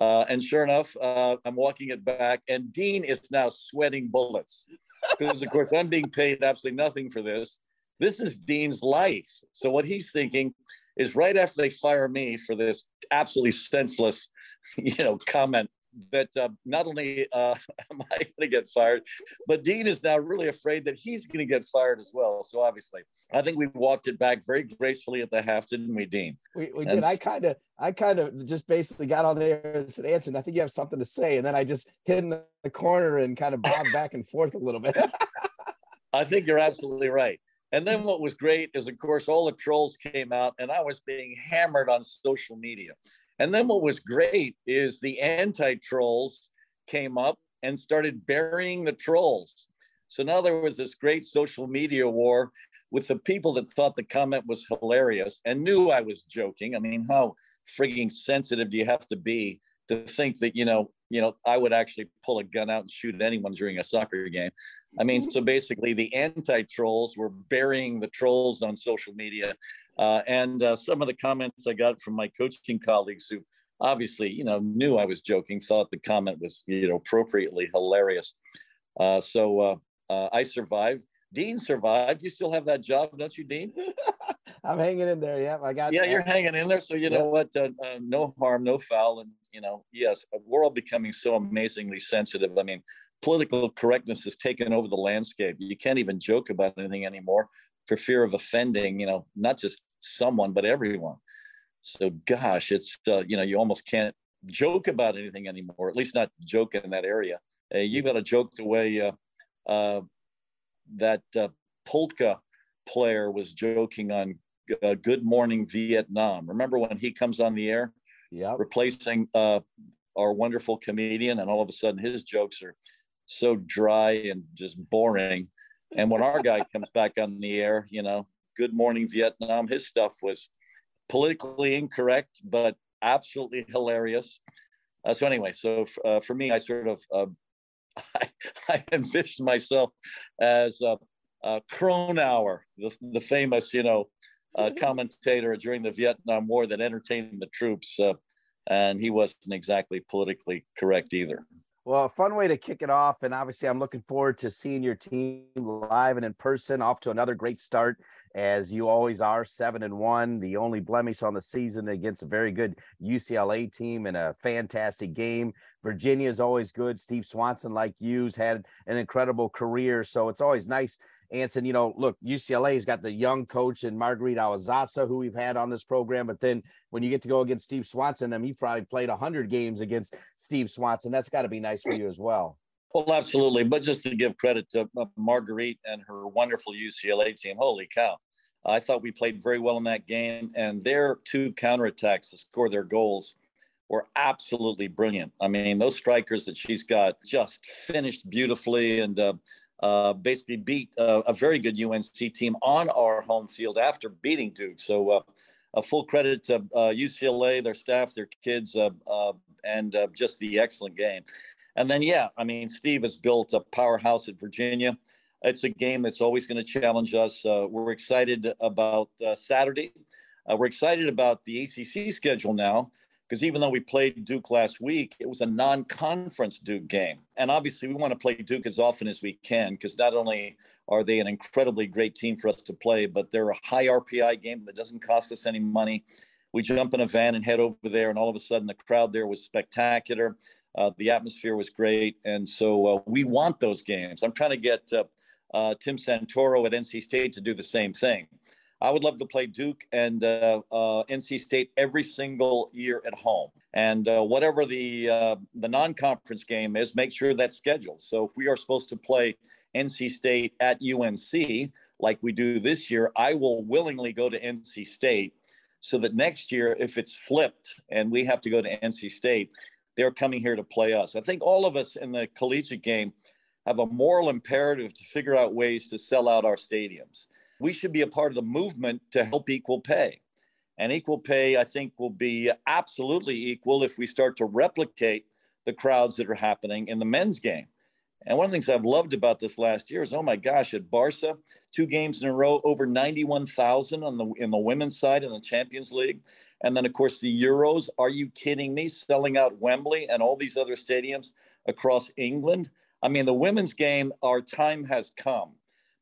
Uh, and sure enough, uh, I'm walking it back, and Dean is now sweating bullets because, of course, I'm being paid absolutely nothing for this. This is Dean's life. So what he's thinking is right after they fire me for this absolutely senseless, you know, comment that uh, not only uh, am I going to get fired, but Dean is now really afraid that he's going to get fired as well. So obviously, I think we walked it back very gracefully at the half, didn't we, Dean?
We, we did. I kind of, I kind of just basically got on there and said, Anson, I think you have something to say, and then I just hid in the corner and kind of bobbed back and forth a little bit.
I think you're absolutely right. And then what was great is, of course, all the trolls came out, and I was being hammered on social media. And then what was great is the anti trolls came up and started burying the trolls. So now there was this great social media war with the people that thought the comment was hilarious and knew I was joking. I mean, how frigging sensitive do you have to be to think that, you know, you know, I would actually pull a gun out and shoot anyone during a soccer game. I mean, so basically the anti-trolls were burying the trolls on social media. Uh, and uh, some of the comments I got from my coaching colleagues who obviously, you know, knew I was joking, thought the comment was, you know, appropriately hilarious. Uh, so uh, uh, I survived. Dean survived. You still have that job, don't you, Dean?
I'm hanging in there. Yeah, I got.
Yeah, you're hanging in there. So you know what? Uh, uh, no harm, no foul, and you know, yes, we're all becoming so amazingly sensitive. I mean, political correctness has taken over the landscape. You can't even joke about anything anymore for fear of offending. You know, not just someone, but everyone. So, gosh, it's uh, you know, you almost can't joke about anything anymore. At least not joke in that area. Uh, you got to joke the way uh, uh, that uh, polka player was joking on uh, Good Morning Vietnam. Remember when he comes on the air,
yeah,
replacing uh, our wonderful comedian, and all of a sudden his jokes are so dry and just boring. And when our guy comes back on the air, you know, Good Morning Vietnam, his stuff was politically incorrect, but absolutely hilarious. Uh, so anyway, so f- uh, for me, I sort of uh, I, I envisioned myself as uh, uh, Cronauer, the, the famous, you know, uh, commentator during the Vietnam War that entertained the troops. Uh, and he wasn't exactly politically correct either.
Well, a fun way to kick it off. And obviously, I'm looking forward to seeing your team live and in person, off to another great start, as you always are, seven and one, the only blemish on the season against a very good UCLA team in a fantastic game. Virginia is always good. Steve Swanson, like you's had an incredible career. So it's always nice Anson, you know, look, UCLA's got the young coach and Marguerite Aozasa, who we've had on this program. But then when you get to go against Steve Swanson, I mean, you probably played 100 games against Steve Swanson. That's got to be nice for you as well.
Well, absolutely. But just to give credit to uh, Marguerite and her wonderful UCLA team, holy cow. I thought we played very well in that game, and their two counterattacks to score their goals were absolutely brilliant. I mean, those strikers that she's got just finished beautifully, and uh, uh, basically beat uh, a very good UNC team on our home field after beating Duke. So, uh, a full credit to UCLA, uh, their staff, their kids, uh, and just the excellent game. And then, yeah, I mean, Steve has built a powerhouse at Virginia. It's a game that's always going to challenge us. we're excited about Saturday. we're excited about the ACC schedule now because even though we played Duke last week, it was a non conference Duke game. And obviously, we want to play Duke as often as we can because not only are they an incredibly great team for us to play, but they're a high RPI game that doesn't cost us any money. We jump in a van and head over there, and all of a sudden, the crowd there was spectacular. Uh, the atmosphere was great. And so uh, we want those games. I'm trying to get uh, uh Tim Santoro at NC State to do the same thing. I would love to play Duke and uh, uh, NC State every single year at home. And uh, whatever the uh, the non-conference game is, make sure that's scheduled. So if we are supposed to play NC State at UNC like we do this year, I will willingly go to NC State so that next year, if it's flipped and we have to go to NC State, they're coming here to play us. I think all of us in the collegiate game have a moral imperative to figure out ways to sell out our stadiums we should be a part of the movement to help equal pay. And equal pay, I think, will be absolutely equal if we start to replicate the crowds that are happening in the men's game. And one of the things I've loved about this last year is, oh my gosh, at Barca, two games in a row, over 91,000 on the in the women's side in the Champions League. And then, of course, the Euros. Are you kidding me? Selling out Wembley and all these other stadiums across England. I mean, the women's game, our time has come.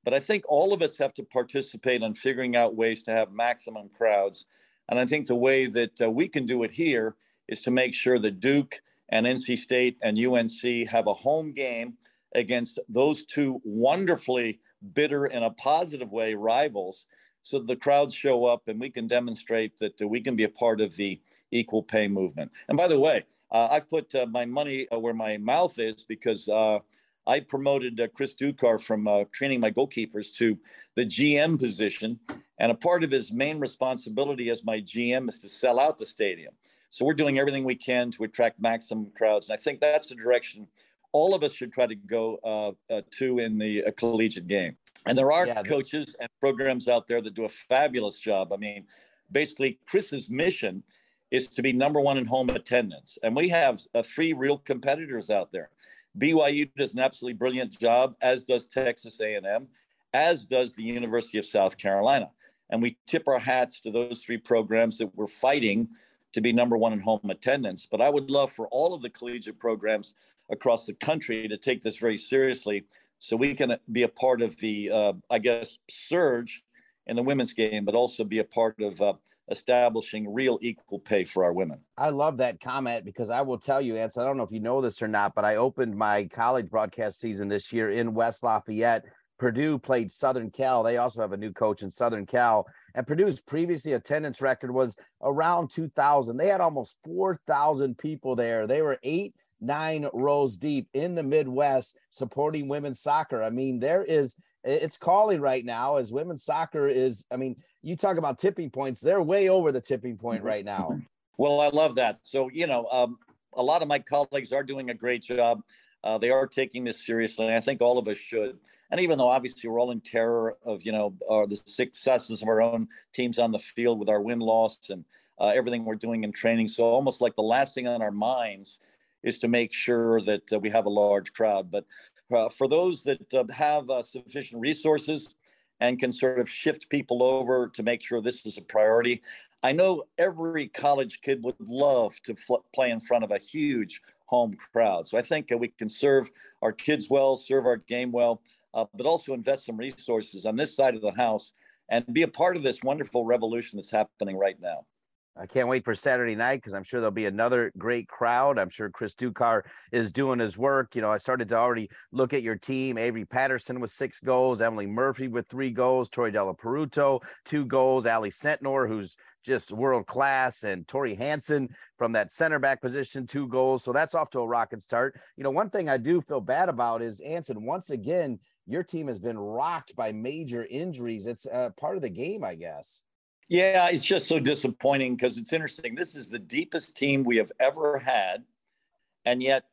But I think all of us have to participate in figuring out ways to have maximum crowds. And I think the way that uh, we can do it here is to make sure that Duke and NC State and UNC have a home game against those two wonderfully bitter in a positive way rivals so the crowds show up and we can demonstrate that uh, we can be a part of the equal pay movement. And by the way, uh, I've put uh, my money uh, where my mouth is because uh, I promoted uh, Chris Ducar from training my goalkeepers to the GM position. And a part of his main responsibility as my GM is to sell out the stadium. So we're doing everything we can to attract maximum crowds. And I think that's the direction all of us should try to go uh, uh, to in the uh, collegiate game. And there are yeah, coaches and programs out there that do a fabulous job. I mean, basically, Chris's mission is to be number one in home attendance, and we have uh, three real competitors out there. BYU does an absolutely brilliant job, as does Texas A&M, as does the University of South Carolina. And we tip our hats to those three programs that we're fighting to be number one in home attendance. But I would love for all of the collegiate programs across the country to take this very seriously so we can be a part of the, uh, I guess, surge in the women's game, but also be a part of uh, establishing real equal pay for our women.
I love that comment because I will tell you, Ants, I don't know if you know this or not, but I opened my college broadcast season this year in West Lafayette. Purdue played Southern Cal. They also have a new coach in Southern Cal. And Purdue's previously attendance record was around 2,000. They had almost 4,000 people there. They were eight nine rows deep in the Midwest supporting women's soccer. I mean, there is it's calling right now as women's soccer is. I mean, you talk about tipping points; they're way over the tipping point mm-hmm. right now.
Well, I love that. So you know, um, a lot of my colleagues are doing a great job. Uh, they are taking this seriously. I think all of us should. And even though obviously we're all in terror of you know our, the successes of our own teams on the field with our win loss and uh, everything we're doing in training, so almost like the last thing on our minds is to make sure that uh, we have a large crowd. But uh, for those that uh, have uh, sufficient resources and can sort of shift people over to make sure this is a priority, I know every college kid would love to fl- play in front of a huge home crowd. So I think we can serve our kids well, serve our game well, uh, but also invest some resources on this side of the house and be a part of this wonderful revolution that's happening right now.
I can't wait for Saturday night because I'm sure there'll be another great crowd. I'm sure Chris Ducar is doing his work. You know, I started to already look at your team. Avery Patterson with six goals, Emily Murphy with three goals, Tori Della Peruto, two goals, Ally Sentnor, who's just world class, and Tori Hansen from that center back position, two goals. So that's off to a rocket start. You know, one thing I do feel bad about is Anson, once again, your team has been rocked by major injuries. It's uh, part of the game, I guess.
Yeah, it's just so disappointing because it's interesting. This is the deepest team we have ever had. And yet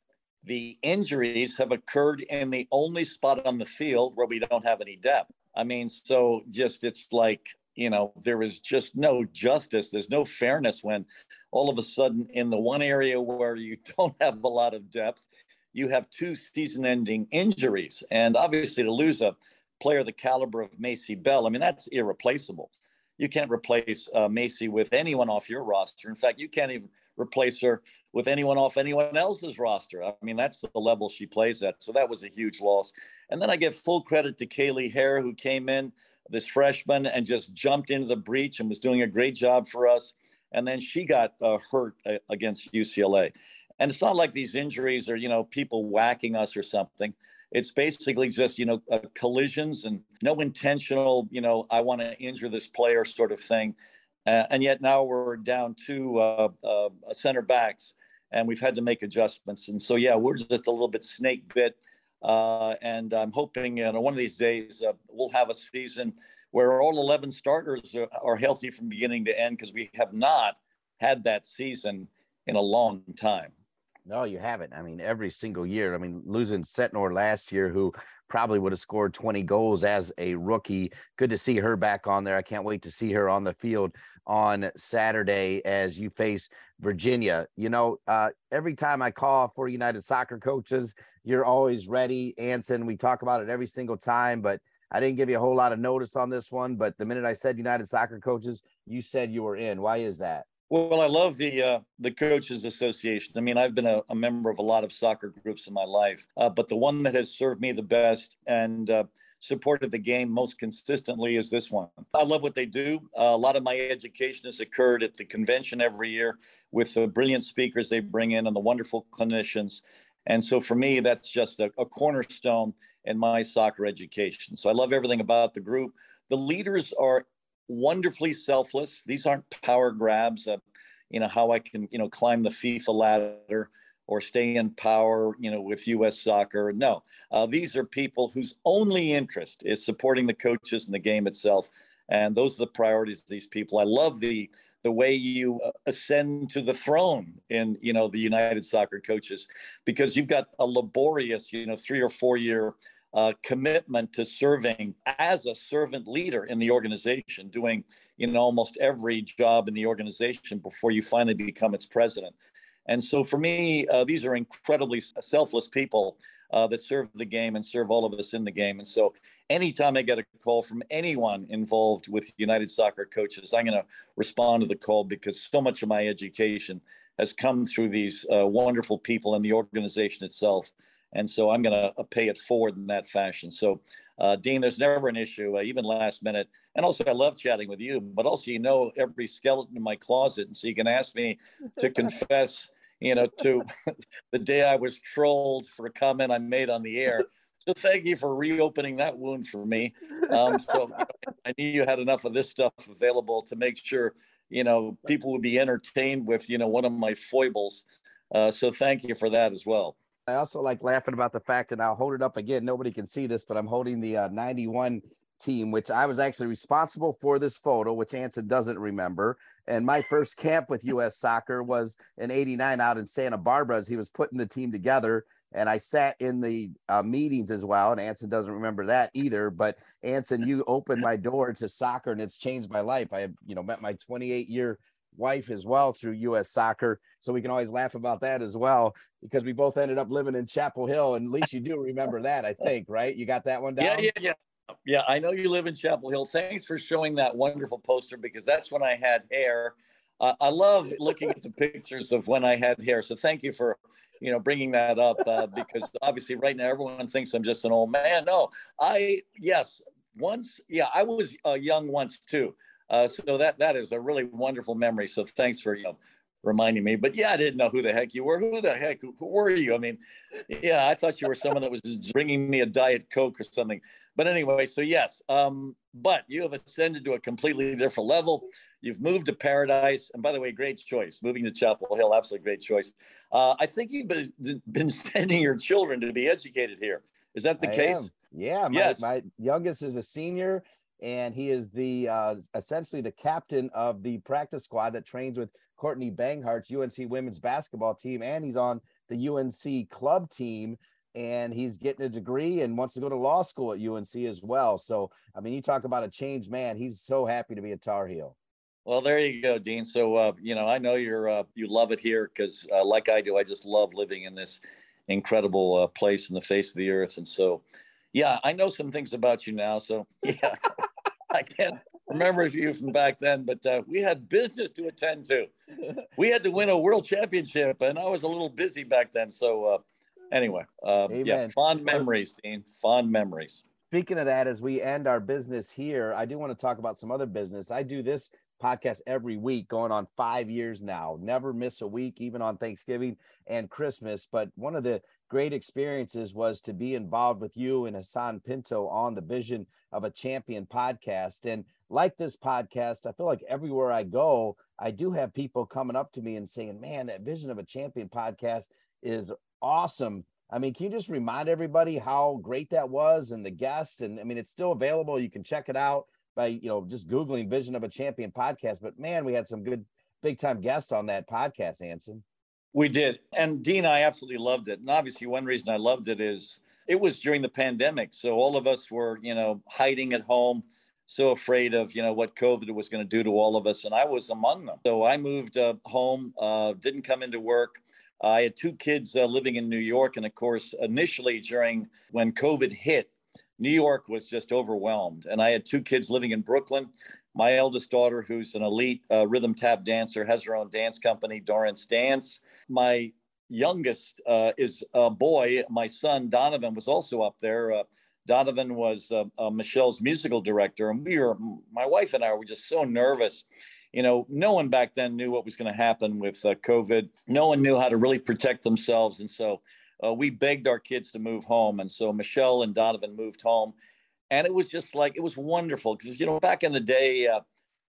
the injuries have occurred in the only spot on the field where we don't have any depth. I mean, so just it's like, you know, there is just no justice. There's no fairness when all of a sudden, in the one area where you don't have a lot of depth, you have two season ending injuries. And obviously, to lose a player the caliber of Maycee Bell, I mean, that's irreplaceable you can't replace uh, Maycee with anyone off your roster. In fact, you can't even replace her with anyone off anyone else's roster. I mean, that's the level she plays at. So that was a huge loss. And then I give full credit to Kaylee Hare, who came in, this freshman, and just jumped into the breach and was doing a great job for us. And then she got uh, hurt uh, against UCLA. And it's not like these injuries are, you know, people whacking us or something. It's basically just, you know, uh, collisions and no intentional, you know, I want to injure this player sort of thing. Uh, and yet now we're down to uh, uh, center backs and we've had to make adjustments. And so, yeah, we're just a little bit snake bit. Uh, and I'm hoping, you know, one of these days uh, we'll have a season where all 11 starters are, are healthy from beginning to end because we have not had that season in a long time.
No, you haven't. I mean, every single year. I mean, losing Sentnor last year, who probably would have scored 20 goals as a rookie. Good to see her back on there. I can't wait to see her on the field on Saturday as you face Virginia. You know, uh, every time I call for United Soccer coaches, you're always ready. Anson, we talk about it every single time, but I didn't give you a whole lot of notice on this one. But the minute I said United Soccer coaches, you said you were in. Why is that?
Well, I love the uh, the coaches association. I mean, I've been a, a, member of a lot of soccer groups in my life, uh, but the one that has served me the best and uh, supported the game most consistently is this one. I love what they do. Uh, a lot of my education has occurred at the convention every year with the brilliant speakers they bring in and the wonderful clinicians. And so for me, that's just a, a cornerstone in my soccer education. So I love everything about the group. The leaders are wonderfully selfless. These aren't power grabs. Uh, you know how I can you know climb the FIFA ladder or stay in power, you know, with U.S. soccer. No, uh, these are people whose only interest is supporting the coaches and the game itself, and those are the priorities of these people. I love the the way you uh, ascend to the throne in you know the United Soccer Coaches, because you've got a laborious, you know, three or four year uh, commitment to serving as a servant leader in the organization, doing you know almost every job in the organization before you finally become its president. And so for me, uh, these are incredibly selfless people uh, that serve the game and serve all of us in the game. And so anytime I get a call from anyone involved with United Soccer Coaches, I'm going to respond to the call because so much of my education has come through these uh, wonderful people and the organization itself. And so I'm going to uh, pay it forward in that fashion. So, uh, Dean, there's never an issue, uh, even last minute. And also, I love chatting with you, but also, you know, every skeleton in my closet. And so you can ask me to confess, you know, to the day I was trolled for a comment I made on the air. So thank you for reopening that wound for me. Um, so I knew you had enough of this stuff available to make sure, you know, people would be entertained with, you know, one of my foibles. Uh, so thank you for that as well.
I also like laughing about the fact, and I'll hold it up again. Nobody can see this, but I'm holding the uh, 91 team, which I was actually responsible for this photo, which Anson doesn't remember. And my first camp with U.S. Soccer was in '89 out in Santa Barbara as he was putting the team together. And I sat in the uh, meetings as well. And Anson doesn't remember that either. But Anson, you opened my door to soccer, and it's changed my life. I have, you know, met my 28 year wife as well through U.S. Soccer, so we can always laugh about that as well because we both ended up living in Chapel Hill, and at least you do remember that, I think, right? You got that one down.
Yeah, yeah, yeah. Yeah, I know you live in Chapel Hill. Thanks for showing that wonderful poster because that's when I had hair. Uh, I love looking at the pictures of when I had hair. So thank you for you know bringing that up uh, because obviously right now everyone thinks I'm just an old man. No, I yes once yeah I was uh, young once too. Uh, so that that is a really wonderful memory. So thanks for you know reminding me. But yeah, I didn't know who the heck you were. Who the heck who, who were you? I mean, yeah, I thought you were someone that was bringing me a diet coke or something. But anyway, so yes, um, but you have ascended to a completely different level. You've moved to paradise, and by the way, great choice. Moving to Chapel Hill, absolutely great choice. Uh, I think you've been, been sending your children to be educated here. Is that the
I
case?
Am. Yeah, my,
yes.
my youngest is a senior and he is the uh, essentially the captain of the practice squad that trains with Courtney Banghart's UNC women's basketball team, and he's on the UNC club team. And he's getting a degree and wants to go to law school at UNC as well. So, I mean, you talk about a changed man. He's so happy to be a Tar Heel.
Well, there you go, Dean. So, uh, you know, I know you're uh, you love it here because, uh, like I do, I just love living in this incredible uh, place in the face of the earth. And so, yeah, I know some things about you now. So, yeah. I can't remember you from back then, but uh, we had business to attend to. We had to win a world championship, and I was a little busy back then. So, uh, anyway, uh, yeah, fond memories, Dean. Fond memories.
Speaking of that, as we end our business here, I do want to talk about some other business. I do this podcast every week, going on five years now. Never miss a week, even on Thanksgiving and Christmas. But one of the great experiences was to be involved with you and Hassan Pinto on the Vision of a Champion podcast. And like this podcast, I feel like everywhere I go, I do have people coming up to me and saying, man, that Vision of a Champion podcast is awesome. I mean, can you just remind everybody how great that was and the guests? And I mean, it's still available. You can check it out by, you know, just Googling Vision of a Champion podcast. But man, we had some good big time guests on that podcast, Anson.
We did. And Dean, I absolutely loved it. And obviously, one reason I loved it is it was during the pandemic. So all of us were, you know, hiding at home, so afraid of, you know, what COVID was going to do to all of us. And I was among them. So I moved uh, home, uh, didn't come into work. I had two kids uh, living in New York. And of course, initially during when COVID hit, New York was just overwhelmed. And I had two kids living in Brooklyn. My eldest daughter, who's an elite uh, rhythm tap dancer, has her own dance company, Dorrance Dance. My youngest uh, is a boy. My son Donovan was also up there. Uh, Donovan was uh, uh, Michelle's musical director, and we were, my wife and I were just so nervous. You know, no one back then knew what was going to happen with uh, COVID. No one knew how to really protect themselves, and so uh, we begged our kids to move home. And so Michelle and Donovan moved home, and it was just like it was wonderful because you know back in the day. Uh,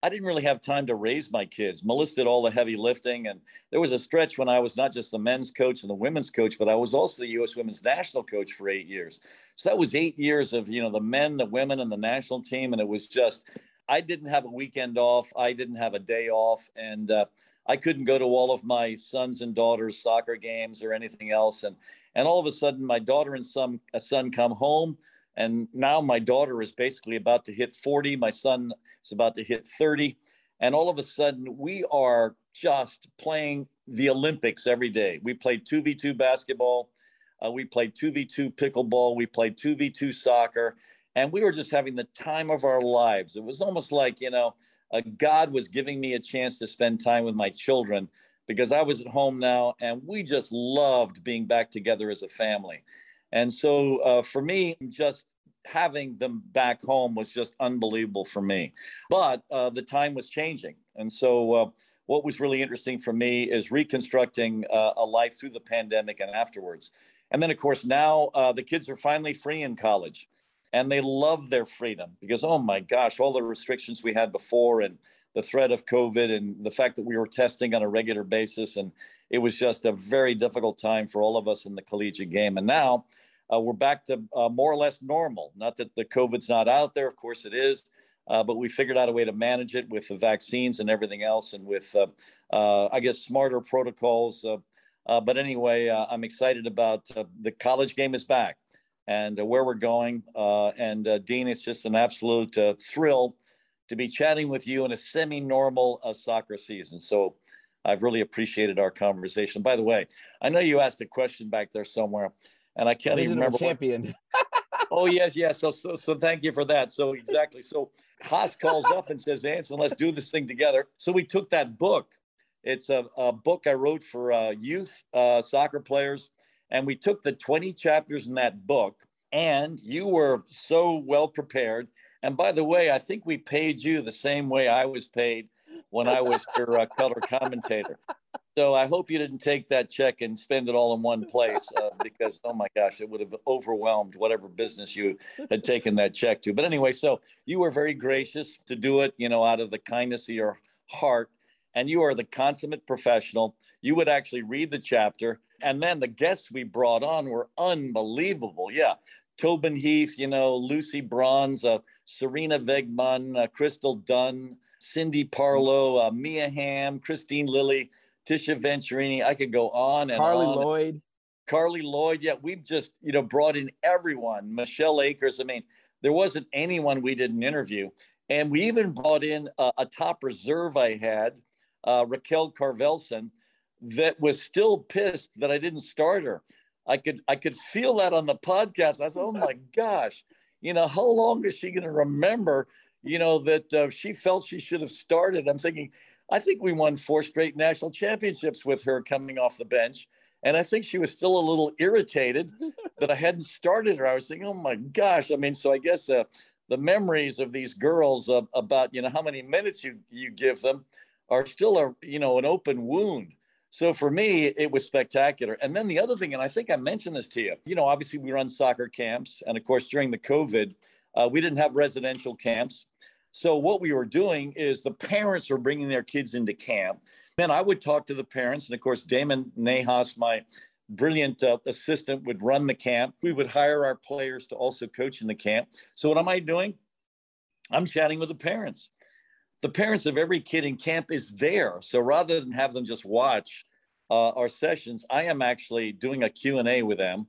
I didn't really have time to raise my kids. Melissa did all the heavy lifting. And there was a stretch when I was not just the men's coach and the women's coach, but I was also the U.S. women's national coach for eight years. So that was eight years of, you know, the men, the women, and the national team. And it was just, I didn't have a weekend off. I didn't have a day off. And uh, I couldn't go to all of my sons and daughters' soccer games or anything else. And, and all of a sudden, my daughter and son, a son come home and now my daughter is basically about to hit 40. My son is about to hit 30. And all of a sudden, we are just playing the Olympics every day. We played 2v2 basketball. Uh, we played 2v2 pickleball. We played 2v2 soccer. And we were just having the time of our lives. It was almost like, you know, uh, God was giving me a chance to spend time with my children because I was at home now and we just loved being back together as a family. And so uh, for me, just having them back home was just unbelievable for me. But uh, the time was changing. And so uh, what was really interesting for me is reconstructing uh, a life through the pandemic and afterwards. And then, of course, now the kids are finally free in college and they love their freedom because, oh my gosh, all the restrictions we had before and the threat of COVID and the fact that we were testing on a regular basis. And it was just a very difficult time for all of us in the collegiate game. And now, uh, we're back to uh, more or less normal. Not that the COVID's not out there, of course it is, uh, but we figured out a way to manage it with the vaccines and everything else, and with uh, uh, I guess smarter protocols. Uh, but anyway, I'm excited about the college game is back and uh, where we're going. Uh, and uh, Dean, it's just an absolute thrill to be chatting with you in a semi-normal soccer season. So. I've really appreciated our conversation. By the way, I know you asked a question back there somewhere and I can't even remember.
Champion.
What... oh yes, yes. So, so so thank you for that. So exactly. So Haas calls up and says, Anson, let's do this thing together. So we took that book. It's a, a book I wrote for uh, youth uh, soccer players, and we took the 20 chapters in that book. And you were so well prepared. And by the way, I think we paid you the same way I was paid when I was your uh, color commentator. So I hope you didn't take that check and spend it all in one place uh, because, oh my gosh, it would have overwhelmed whatever business you had taken that check to. But anyway, so you were very gracious to do it, you know, out of the kindness of your heart. And you are the consummate professional. You would actually read the chapter. And then the guests we brought on were unbelievable. Yeah. Tobin Heath, you know, Lucy Bronze, uh, Sarina Wiegman, uh, Crystal Dunn, Cindy Parlow, uh, Mia Hamm, Kristine Lilly Tisha Venturini. I could go on and
Carli
on.
Lloyd.
Carli Lloyd. Yeah, we've just, you know, brought in everyone. Michelle Akers. I mean, there wasn't anyone we didn't interview. And we even brought in a, a top reserve I had, uh, Raquel Carvelson, that was still pissed that I didn't start her. I could I could feel that on the podcast. I said, "Oh my gosh, you know, how long is she going to remember? You know that uh, she felt she should have started." I'm thinking, I think we won four straight national championships with her coming off the bench. And I think she was still a little irritated that I hadn't started her. I was thinking, oh my gosh. I mean, so I guess uh, the memories of these girls uh, about, you know, how many minutes you, you give them are still a, you know, an open wound. So for me, it was spectacular. And then the other thing, and I think I mentioned this to you, you know, obviously we run soccer camps. And of course, during the COVID, uh, we didn't have residential camps. So what we were doing is the parents were bringing their kids into camp. Then I would talk to the parents, and of course, Damon Nahas, my brilliant uh, assistant, would run the camp. We would hire our players to also coach in the camp. So what am I doing? I'm chatting with the parents. The parents of every kid in camp is there. So rather than have them just watch uh, our sessions, I am actually doing a Q&A with them.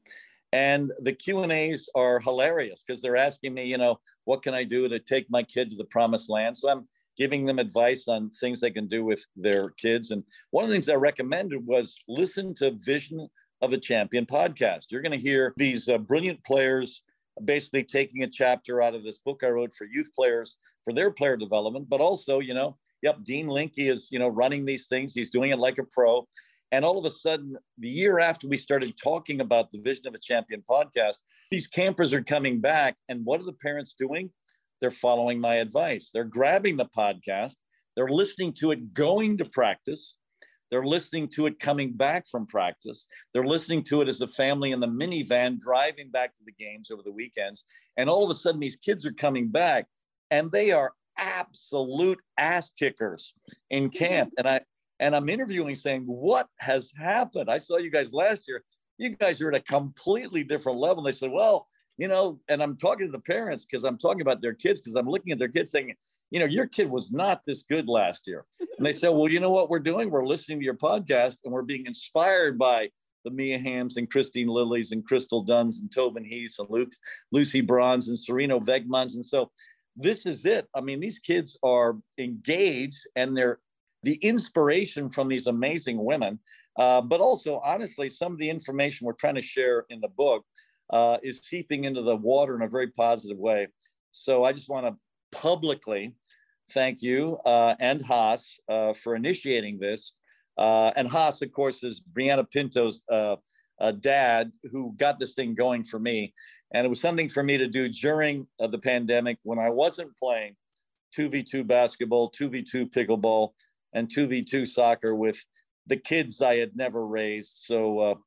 And the q and a's are hilarious because they're asking me you know what can i do to take my kid to the promised land? So i'm giving them advice on things they can do with their kids. And one of the things i recommended was listen to vision of a champion podcast. You're going to hear these uh, brilliant players basically taking a chapter out of this book i wrote for youth players for their player development but also you know yep dean linke is you know running these things he's doing it like a pro And all of a sudden, the year after we started talking about the Vision of a Champion podcast, these campers are coming back. And what are the parents doing? They're following my advice. They're grabbing the podcast, they're listening to it going to practice. They're listening to it coming back from practice. They're listening to it as a family in the minivan driving back to the games over the weekends. And all of a sudden, these kids are coming back and they are absolute ass kickers in mm-hmm. camp. And I and I'm interviewing saying, what has happened? I saw you guys last year. You guys are at a completely different level. And they said, well, you know, and I'm talking to the parents because I'm talking about their kids because I'm looking at their kids saying, you know, your kid was not this good last year. And they said, well, you know what we're doing? We're listening to your podcast and we're being inspired by the Mia Hamms and Kristine Lillies and Crystal Dunns and Tobin Heath and Luke's, Lucy Bronze and Sarina Wiegmans. And so this is it. I mean, these kids are engaged and they're the inspiration from these amazing women. Uh, but also, honestly, some of the information we're trying to share in the book uh, is seeping into the water in a very positive way. So I just want to publicly thank you uh, and Haas uh, for initiating this. Uh, and Haas, of course, is Brianna Pinto's uh, uh, dad who got this thing going for me. And it was something for me to do during uh, the pandemic when I wasn't playing 2v2 basketball, 2v2 pickleball, and 2v2 soccer with the kids I had never raised. So,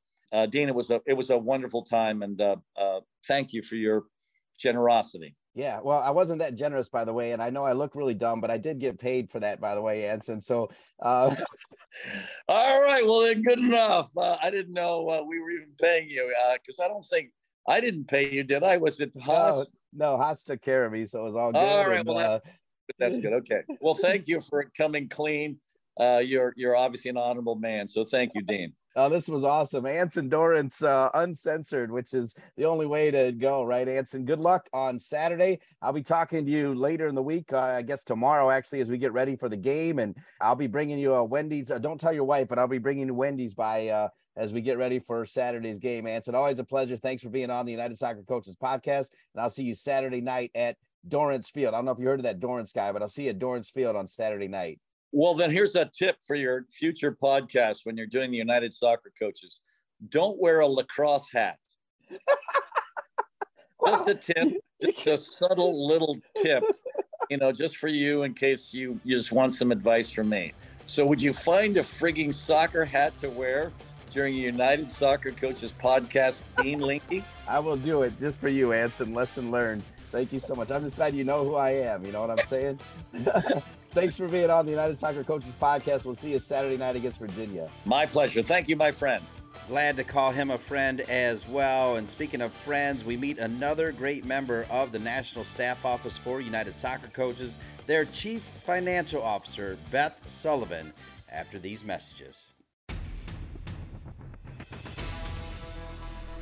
Dean, it was a it was a wonderful time, and thank you for your generosity.
Yeah, well, I wasn't that generous, by the way, and I know I look really dumb, but I did get paid for that, by the way, Anson. So, uh...
all right, well, then good enough. Uh, I didn't know uh, we were even paying you because uh, I don't think I didn't pay you, did I? Was it Haas?
No, no, Haas took care of me, so it was all good.
All right, and, well, uh, that's good. Okay, well, thank you for coming clean. Uh, you're you're obviously an honorable man, so thank you, Dean.
Oh, this was awesome. Anson Dorrance, uh, uncensored, which is the only way to go, right, Anson? Good luck on Saturday. I'll be talking to you later in the week, uh, I guess tomorrow, actually, as we get ready for the game. And I'll be bringing you a Wendy's. Uh, don't tell your wife, but I'll be bringing you Wendy's by uh, as we get ready for Saturday's game, Anson. Always a pleasure. Thanks for being on the United Soccer Coaches podcast. And I'll see you Saturday night at Dorrance Field. I don't know if you heard of that Dorrance guy, but I'll see you at Dorrance Field on Saturday night.
Well, then here's a tip for your future podcast when you're doing the United Soccer Coaches. Don't wear a lacrosse hat. just a tip, just a subtle little tip, you know, just for you in case you, you just want some advice from me. So, would you find a frigging soccer hat to wear during a United Soccer Coaches podcast, Dean Linke?
I will do it just for you, Anson. Lesson learned. Thank you so much. I'm just glad you know who I am. You know what I'm saying? Thanks for being on the United Soccer Coaches podcast. We'll see you Saturday night against Virginia.
My pleasure. Thank you, my friend.
Glad to call him a friend as well. And speaking of friends, we meet another great member of the National Staff Office for United Soccer Coaches, their Chief Financial Officer, Beth Sullivan, after these messages.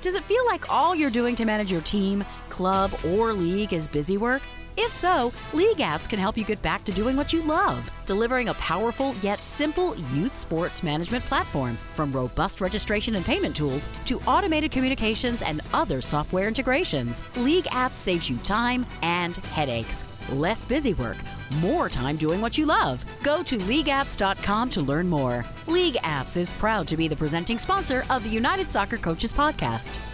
Does it feel like all you're doing to manage your team, club, or league is busy work? If so, LeagueApps can help you get back to doing what you love, delivering a powerful yet simple youth sports management platform. From robust registration and payment tools to automated communications and other software integrations, LeagueApps saves you time and headaches. Less busy work, more time doing what you love. Go to leagueapps.com to learn more. LeagueApps is proud to be the presenting sponsor of the United Soccer Coaches Podcast.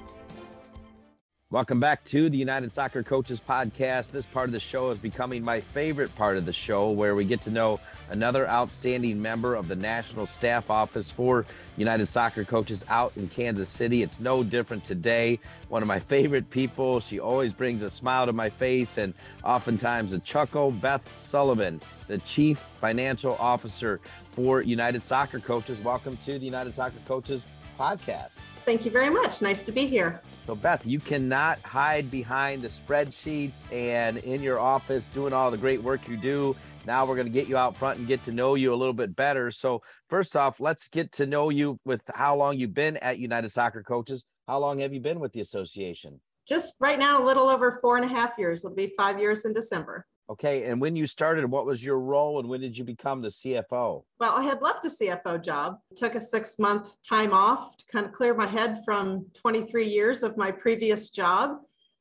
Welcome back to the United Soccer Coaches Podcast. This part of the show is becoming my favorite part of the show, where we get to know another outstanding member of the National Staff Office for United Soccer Coaches out in Kansas City. It's no different today. One of my favorite people. She always brings a smile to my face and oftentimes a chuckle. Beth Sullivan, the Chief Financial Officer for United Soccer Coaches. Welcome to the United Soccer Coaches Podcast.
Thank you very much. Nice to be here.
So, Beth, you cannot hide behind the spreadsheets and in your office doing all the great work you do. Now we're going to get you out front and get to know you a little bit better. So, first off, let's get to know you with how long you've been at United Soccer Coaches. How long have you been with the association?
Just right now, a little over four and a half years. It'll be five years in December.
Okay. And when you started, what was your role and when did you become the CFO?
Well, I had left a CFO job, took a six month time off to kind of clear my head from 23 years of my previous job.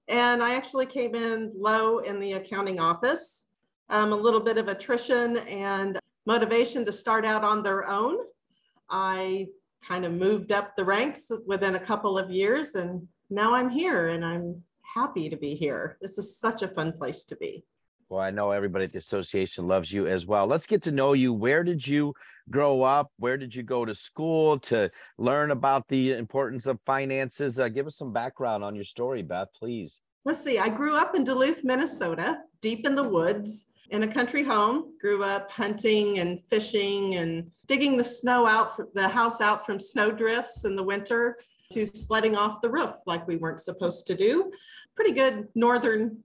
And I actually came in low in the accounting office um, a little bit of attrition and motivation to start out on their own. I kind of moved up the ranks within a couple of years, and now I'm here and I'm happy to be here. This is such a fun place to be.
Well, I know everybody at the association loves you as well. Let's get to know you. Where did you grow up? Where did you go to school to learn about the importance of finances? Uh, give us some background on your story, Beth, please.
Let's see. I grew up in Duluth, Minnesota, deep in the woods in a country home, grew up hunting and fishing and digging the snow out, the house out from snow drifts in the winter to sledding off the roof like we weren't supposed to do. Pretty good northern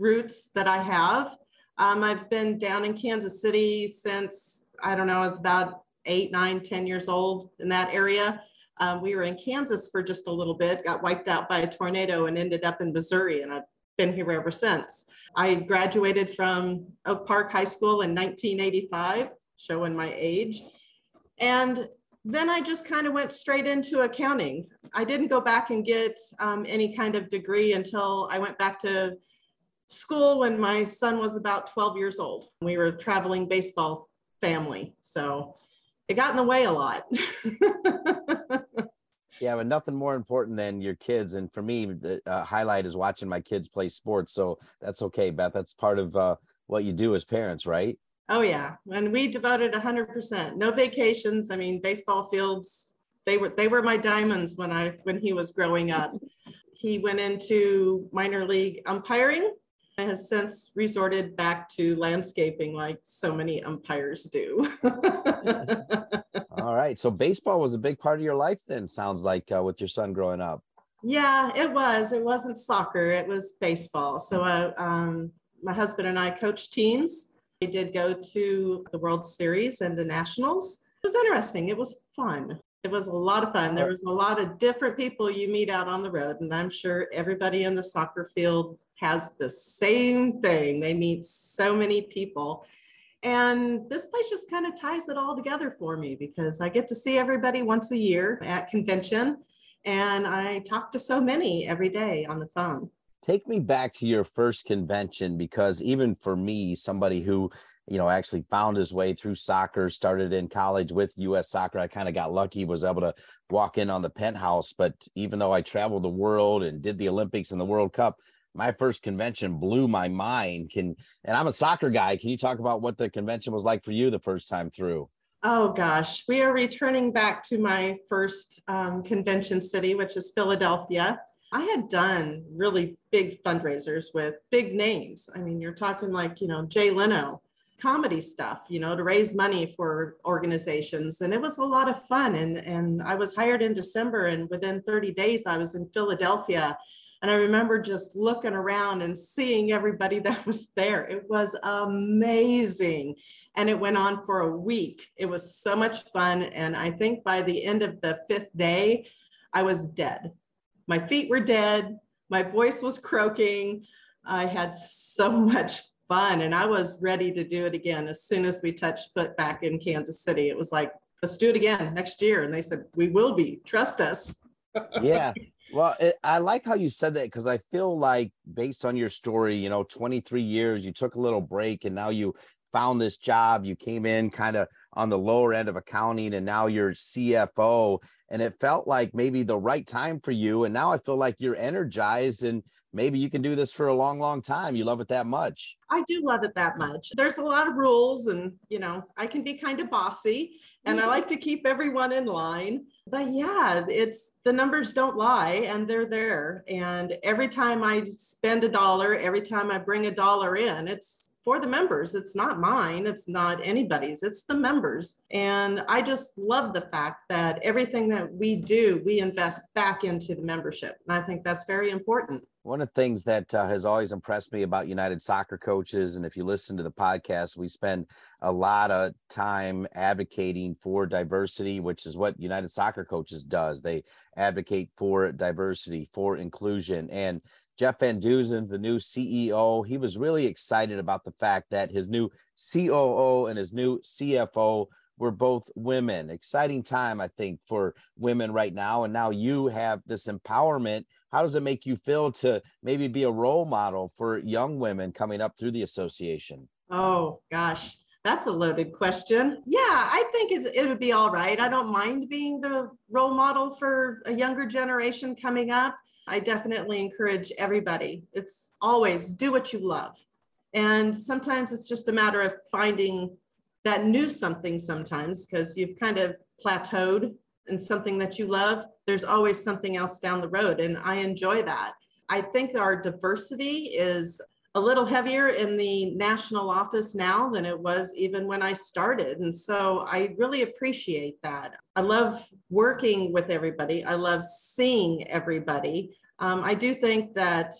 roots that I have. Um, I've been down in Kansas City since, I don't know, I was about eight, nine, ten years old in that area. Um, we were in Kansas for just a little bit, got wiped out by a tornado and ended up in Missouri. And I've been here ever since. I graduated from Oak Park High School in 1985, showing my age. And then I just kind of went straight into accounting. I didn't go back and get um, any kind of degree until I went back to school when my son was about 12 years old. We were a traveling baseball family. So it got in the way a lot.
Yeah, but nothing more important than your kids. And for me, the uh, highlight is watching my kids play sports. So that's okay, Beth. That's part of uh, what you do as parents, right?
Oh yeah, and we devoted 100%. No vacations. I mean, baseball fields. They were they were my diamonds when I when he was growing up. he went into minor league umpiring has since resorted back to landscaping like so many umpires do.
All right. So baseball was a big part of your life then, sounds like, uh, with your son growing up.
Yeah, it was. It wasn't soccer, it was baseball. So uh, um, my husband and I coached teams. We did go to the World Series and the Nationals. It was interesting. It was fun. It was a lot of fun. There was a lot of different people you meet out on the road, and I'm sure everybody in the soccer field has the same thing. They meet so many people. And this place just kind of ties it all together for me because I get to see everybody once a year at convention and I talk to so many every day on the phone.
Take me back to your first convention because even for me, somebody who, you know, actually found his way through soccer, started in college with US soccer, I kind of got lucky, was able to walk in on the penthouse. But even though I traveled the world and did the Olympics and the World Cup, my first convention blew my mind. Can and I'm a soccer guy. Can you talk about what the convention was like for you the first time through?
Oh gosh, we are returning back to my first um, convention city, which is Philadelphia. I had done really big fundraisers with big names. I mean, you're talking like, you know, Jay Leno, comedy stuff, you know, to raise money for organizations. And it was a lot of fun. And, and I was hired in December, and within 30 days, I was in Philadelphia and I remember just looking around and seeing everybody that was there. It was amazing. And it went on for a week. It was so much fun. And I think by the end of the fifth day, I was dead. My feet were dead. My voice was croaking. I had so much fun and I was ready to do it again as soon as we touched foot back in Kansas City. It was like, let's do it again next year. And they said, we will be, trust us.
yeah. Well, it, I like how you said that because I feel like, based on your story, you know, 23 years, you took a little break and now you found this job. You came in kind of on the lower end of accounting and now you're CFO. And it felt like maybe the right time for you. And now I feel like you're energized and maybe you can do this for a long, long time. You love it that much.
I do love it that much. There's a lot of rules, and you know, I can be kind of bossy and I mm-hmm. like to keep everyone in line. But yeah, it's the numbers don't lie and they're there. And every time I spend a dollar, every time I bring a dollar in, it's for the members. It's not mine, it's not anybody's, it's the members. And I just love the fact that everything that we do, we invest back into the membership. And I think that's very important.
One of the things that uh, has always impressed me about United Soccer coaches, and if you listen to the podcast, we spend a lot of time advocating for diversity, which is what United Soccer coaches does. They advocate for diversity, for inclusion, and Jeff Van Duzen, the new CEO, he was really excited about the fact that his new COO and his new CFO were both women. Exciting time, I think, for women right now. And now you have this empowerment. How does it make you feel to maybe be a role model for young women coming up through the association?
Oh, gosh. That's a loaded question. Yeah, I think it, it would be all right. I don't mind being the role model for a younger generation coming up. I definitely encourage everybody. It's always do what you love. And sometimes it's just a matter of finding that new something sometimes because you've kind of plateaued in something that you love. There's always something else down the road. And I enjoy that. I think our diversity is a little heavier in the national office now than it was even when I started. And so I really appreciate that. I love working with everybody, I love seeing everybody. Um, I do think that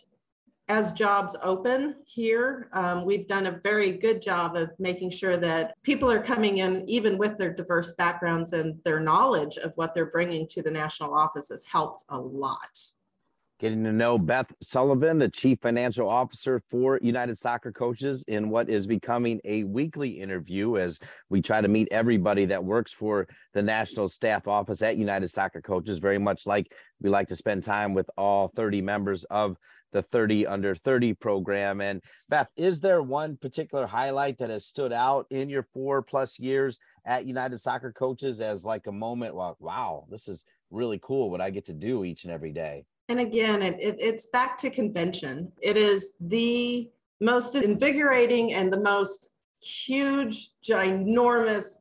as jobs open here, um, we've done a very good job of making sure that people are coming in, even with their diverse backgrounds and their knowledge of what they're bringing to the national office has helped a lot.
Getting to know Beth Sullivan, the Chief Financial Officer for United Soccer Coaches, in what is becoming a weekly interview as we try to meet everybody that works for the National Staff Office at United Soccer Coaches, very much like we like to spend time with all 30 members of the 30 under 30 program. And Beth, is there one particular highlight that has stood out in your four plus years at United Soccer Coaches as like a moment? Well, wow, this is really cool what I get to do each and every day.
And again, it, it, it's back to convention. It is the most invigorating and the most huge, ginormous,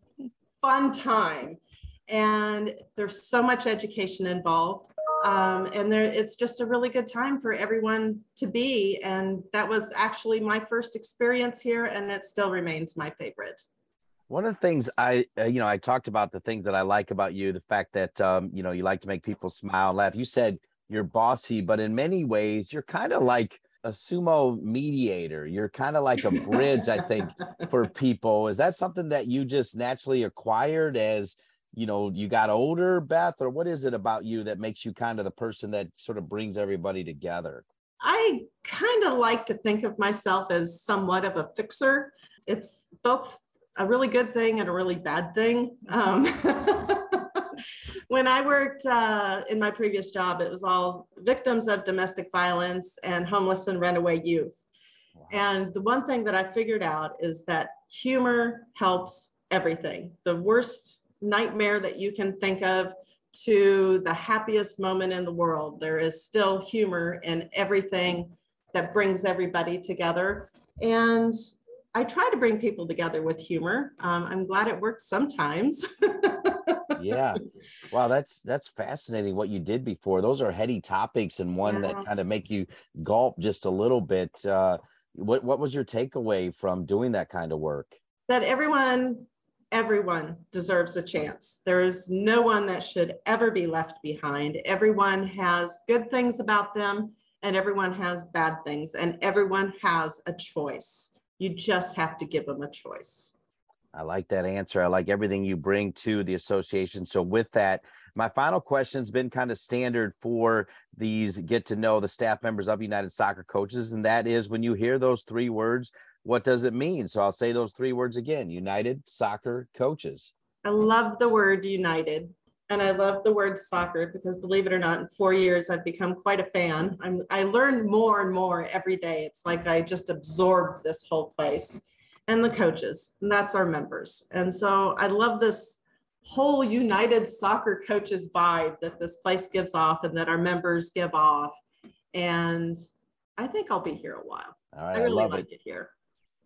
fun time. And there's so much education involved. Um, and there, it's just a really good time for everyone to be. And that was actually my first experience here, and it still remains my favorite.
One of the things I, uh, you know, I talked about the things that I like about you, the fact that, um, you know, you like to make people smile, and laugh. You said you're bossy, but in many ways, you're kind of like a sumo mediator. You're kind of like a bridge, I think, for people. Is that something that you just naturally acquired as you know you got older, Beth, or what is it about you that makes you kind of the person that sort of brings everybody together?
I kind of like to think of myself as somewhat of a fixer. It's both a really good thing and a really bad thing. Um, when I worked uh, in my previous job, it was all victims of domestic violence and homeless and runaway youth. Wow. And the one thing that I figured out is that humor helps everything. The worst nightmare that you can think of to the happiest moment in the world, there is still humor in everything that brings everybody together. And I try to bring people together with humor. Um, I'm glad it works sometimes.
yeah. Wow, that's that's fascinating what you did before. Those are heady topics and one yeah. that kind of make you gulp just a little bit. Uh, what what was your takeaway from doing that kind of work?
That everyone everyone deserves a chance. There is no one that should ever be left behind. Everyone has good things about them and everyone has bad things and everyone has a choice. You just have to give them a choice.
I like that answer. I like everything you bring to the association. So, with that, my final question has been kind of standard for these get to know the staff members of United Soccer Coaches, and that is when you hear those three words, what does it mean? So, I'll say those three words again United Soccer Coaches.
I love the word united. And I love the word soccer because, believe it or not, in four years, I've become quite a fan. I'm, I learn more and more every day. It's like I just absorbed this whole place and the coaches, and that's our members. And so I love this whole United Soccer Coaches vibe that this place gives off and that our members give off. And I think I'll be here a while.
All right,
I really
I
like
it.
it here.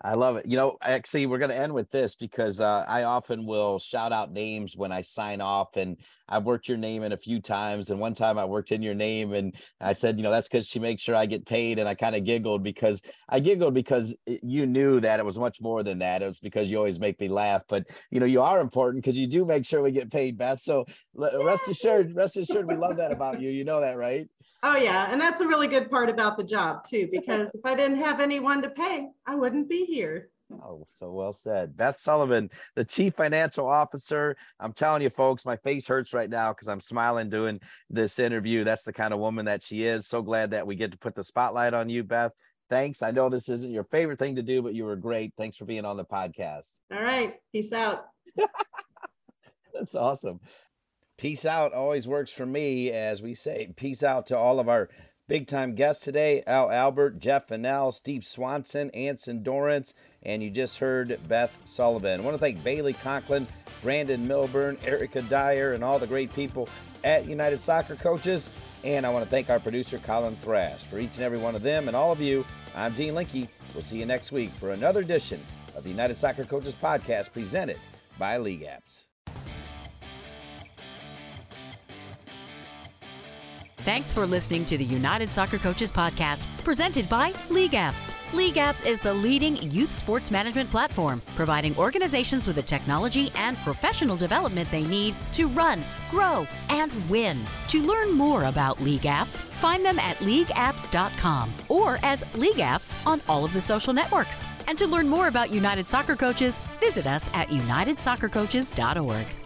I love it. You know, actually, we're going to end with this because uh, I often will shout out names when I sign off, and I've worked your name in a few times. And one time I worked in your name, and I said, you know, that's because she makes sure I get paid. And I kind of giggled because I giggled because you knew that it was much more than that. It was because you always make me laugh. But you know, you are important because you do make sure we get paid, Beth. So rest assured, rest assured, we love that about you. You know that, right?
Oh, yeah. And that's a really good part about the job, too, because if I didn't have anyone to pay, I wouldn't be here.
Oh, so well said. Beth Sullivan, the chief financial officer. I'm telling you, folks, my face hurts right now because I'm smiling doing this interview. That's the kind of woman that she is. So glad that we get to put the spotlight on you, Beth. Thanks. I know this isn't your favorite thing to do, but you were great. Thanks for being on the podcast.
All right. Peace out.
That's awesome.
Peace out always works for me, as we say. Peace out to all of our big time guests today Al Albert, Jeff Vennell, Steve Swanson, Anson Dorrance, and you just heard Beth Sullivan. I want to thank Bailey Conklin, Brandon Milburn, Erica Dyer, and all the great people at United Soccer Coaches. And I want to thank our producer, Colin Thrash. For each and every one of them and all of you, I'm Dean Linke. We'll see you next week for another edition of the United Soccer Coaches Podcast presented by LeagueApps.
Thanks for listening to the United Soccer Coaches Podcast, presented by LeagueApps. League Apps is the leading youth sports management platform, providing organizations with the technology and professional development they need to run, grow, and win. To learn more about LeagueApps, find them at leagueapps.com or as LeagueApps on all of the social networks. And to learn more about United Soccer Coaches, visit us at unitedsoccercoaches.org.